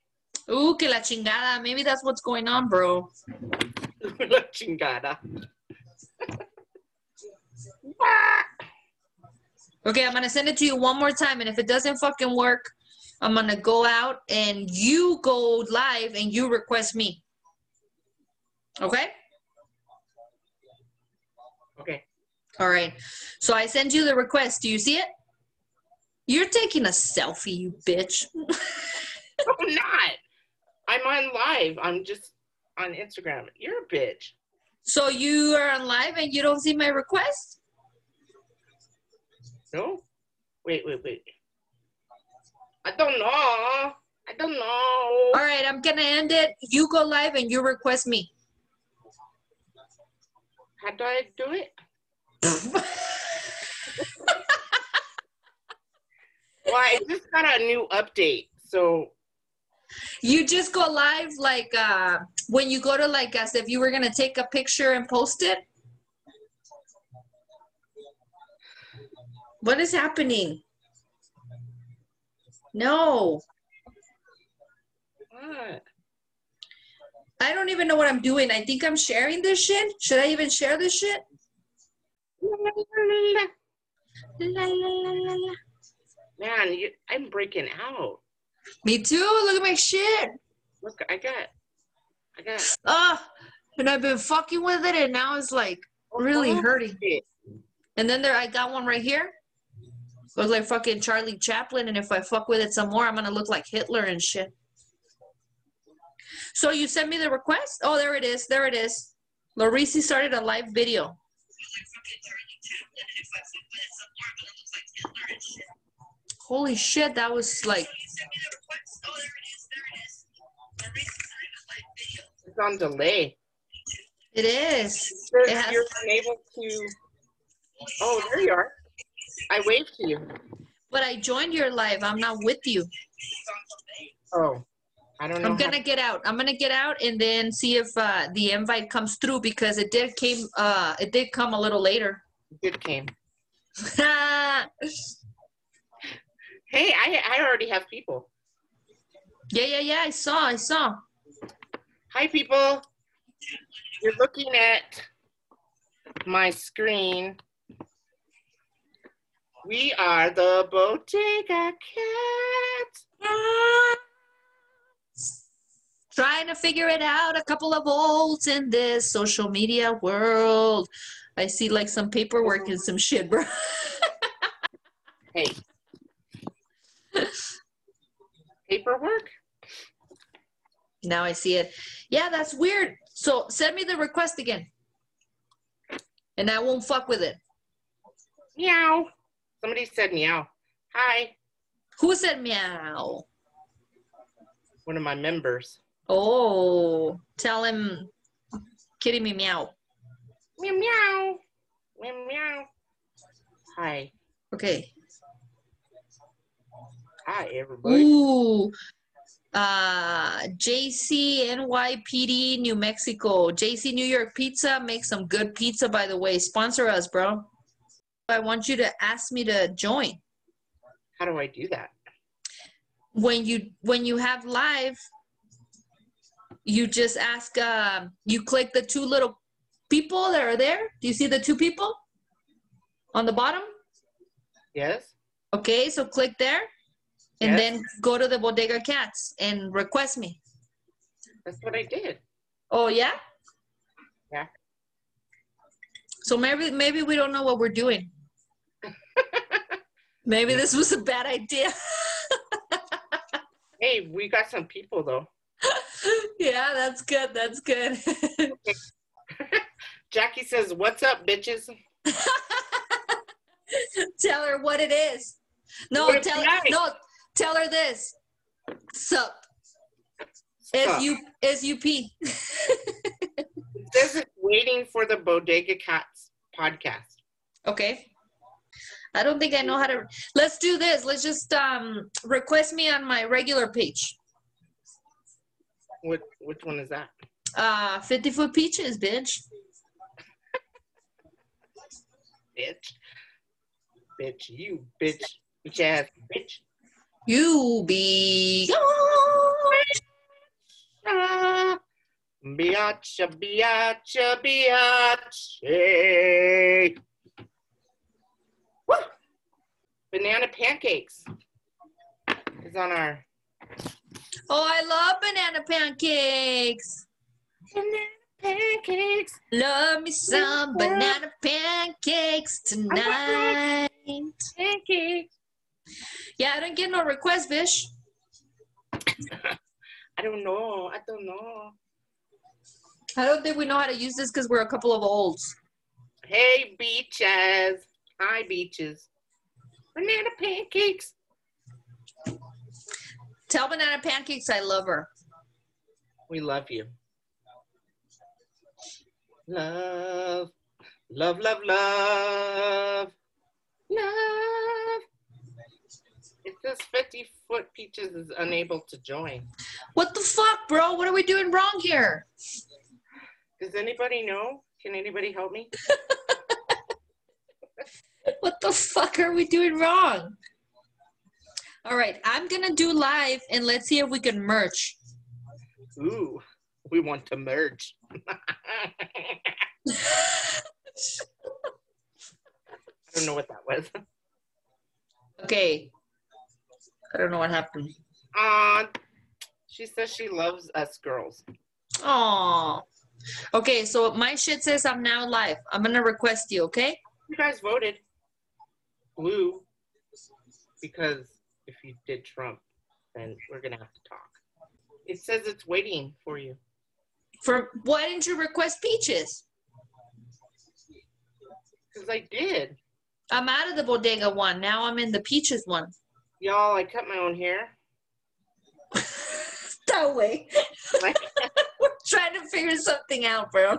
Ooh, que la chingada. Maybe that's what's going on, bro. La chingada. Okay, I'm gonna send it to you one more time, and if it doesn't fucking work, I'm gonna go out and you go live and you request me. Okay? Okay. All right. So I send you the request. Do you see it? You're taking a selfie, you bitch. I'm not. I'm on live. I'm just on Instagram. You're a bitch. So you are on live and you don't see my request? No? Wait, wait, wait. I don't know. I don't know. All right, I'm gonna end it. You go live and you request me. How do I do it? Well, I just got a new update. So, You just go live like uh when you go to like as if you were gonna take a picture and post it. What is happening? No, what? I don't even know what I'm doing. I think I'm sharing this shit. Should I even share this shit? La, la, la, la, la. Man, you, I'm breaking out. Me too. Look at my shit. Look, I got, I got. Oh, and I've been fucking with it, and now it's like really Oh, hurting. And then there, I got one right here. Looks like fucking Charlie Chaplin, and if I fuck with it some more, I'm gonna look like Hitler and shit. So you sent me the request? Oh, there it is. There it is. Larisi started a live video. Holy shit, that was like It's on delay. it is. It has- You're unable to. Oh, there you are. I waved to you. But I joined your live. I'm not with you. Oh, I don't know. I'm gonna get out. I'm gonna get out and then see if uh, the invite comes through because it did came. Uh, it did come a little later. It came. Hey, I I already have people. Yeah, yeah, yeah. I saw. I saw. Hi, people. You're looking at my screen. We are the Bodega Cats. Trying to figure it out. A couple of olds in this social media world. I see like some paperwork and some shit, bro. Hey. Paperwork? now I see it. Yeah, that's weird. So send me the request again, and I won't fuck with it. Meow. Somebody said meow. Hi. Who said meow? One of my members. Oh, tell him, kitty me meow. Meow meow. Meow meow. Hi. Okay. Hi, everybody. Ooh. Uh, JC NYPD New Mexico. JC New York Pizza makes some good pizza, by the way. Sponsor us, bro. I want you to ask me to join. How do I do that? When you when you have live, you just ask. Uh, you click the two little people that are there. Do you see the two people on the bottom? Yes? Okay, so click there, and Yes. then go to the Bodega Cats and request me. That's what I did. Oh yeah. Yeah. So maybe maybe we don't know what we're doing. Maybe this was a bad idea. Hey, we got some people though. yeah, that's good. That's good. Jackie says, What's up, bitches? tell her what it is. No, What tell like. no, tell her this. Sup. S This U S U P. Says it's waiting for the Bodega Cats podcast. Okay. I don't think I know how to. Let's do this. Let's just um request me on my regular page. What which one is that? Uh, 50 foot peaches, bitch. Bitch. Bitch, you bitch. Bitch ass bitch. You be Ah, Biatcha, biatcha, biatcha. Woo! Banana pancakes is on our Oh, I love banana pancakes. banana pancakes. Love me some banana pancakes tonight. Pancakes. Yeah, I don't get no request, Vish. I don't know. I don't know. I don't think we know how to use this because we're a couple of olds. Hey, beaches. Hi, beaches. Banana pancakes. Tell banana pancakes I love her. We love you. Love, love, love, love, love. It says 50 foot peaches is unable to join. What the fuck, bro? What are we doing wrong here? Does anybody know? Can anybody help me? What the fuck are we doing wrong? All right, I'm gonna do live and let's see if we can merge. Ooh, we want to merge. I don't know what that was. Okay. I don't know what happened. Uh, she says she loves us girls. Oh. Okay, so my shit says I'm now live. I'm gonna request you, okay? You guys voted blue because if you did Trump, then we're gonna have to talk. It says it's waiting for you. For why didn't you request peaches? Because I did. I'm out of the bodega one. Now I'm in the peaches one. Y'all, I cut my own hair. that way. We're trying to figure something out, bro.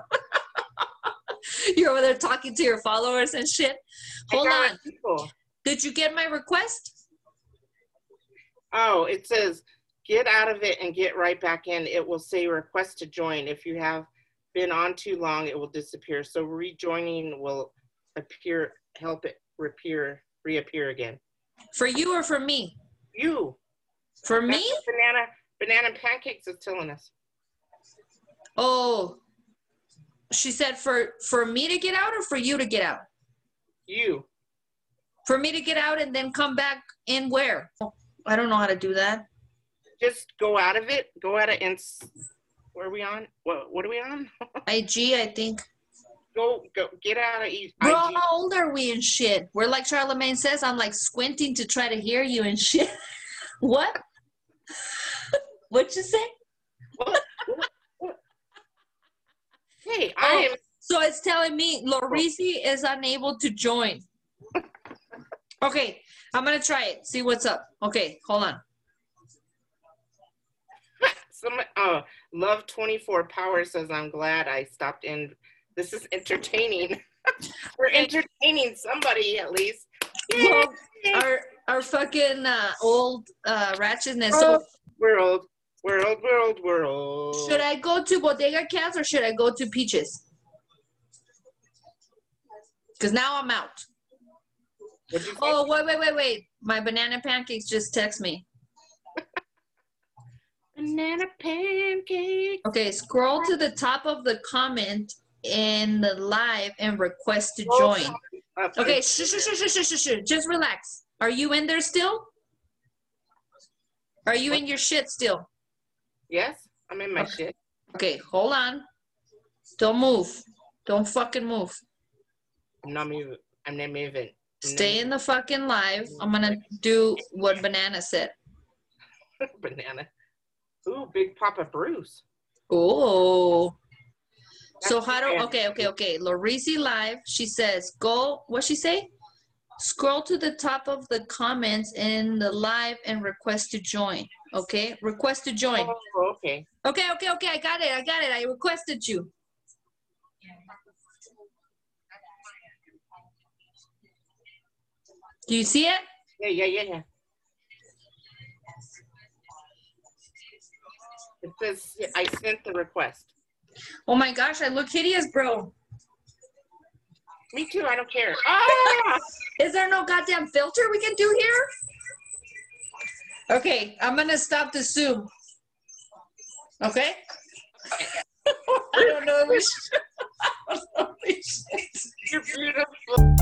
You're over there talking to your followers and shit. Hold on. people. Did you get my request? Oh, it says get out of it and get right back in. It will say request to join. If you have been on too long, it will disappear. So rejoining will appear, help it reappear, reappear again. For you or for me? You. For That's me? Banana, banana pancakes is telling us. Oh, she said for for me to get out or for you to get out? You. For me to get out and then come back in where? I don't know how to do that. Just go out of it. Go out of ins. Where are we on? What, what are we on? IG, I think. go, go, get out of E- Bro, how old are we and shit? We're like Charlamagne says, I'm like squinting to try to hear you and shit. what? what you say? Hey, I am. So it's telling me Lorisi is unable to join. Okay, I'm gonna try it. See what's up. Okay, hold on. Some uh, love 24 power says I'm glad I stopped in. This is entertaining. We're entertaining somebody at least. Well, our our fucking uh, old uh, ratchetness. So World, world, world, world. should I go to Bodega Cats or should I go to Peaches? Because now I'm out. What'd you say? Oh wait wait wait wait! My banana pancakes just text me. Banana pancake. Okay, scroll to the top of the comment in the live and request to oh, join. Uh, okay, there. shh, shh, shh, shh, shh, shh, shh. Just relax. Are you in there still? Are you in your shit still? Yes, I'm in my Okay. shit. Okay, hold on. Don't move. Don't fucking move. I'm not moving. I'm not moving. Stay in the fucking live. I'm gonna do what Banana said. Banana. Ooh, Big Papa Bruce. Oh. So how do okay, okay, okay. Lorisi live, she says, go what she say? Scroll to the top of the comments in the live and request to join. Okay? Request to join. Oh, okay. Okay, okay, okay. I got it. I got it. I requested you. Do you see it? Yeah, yeah, yeah, yeah. It says I sent the request. Oh my gosh, I look hideous, bro. Me too. I don't care. Ah! Is there no goddamn filter we can do here? Okay, I'm gonna stop the Zoom. Okay? I don't know if we should. I don't know if we should. You're beautiful.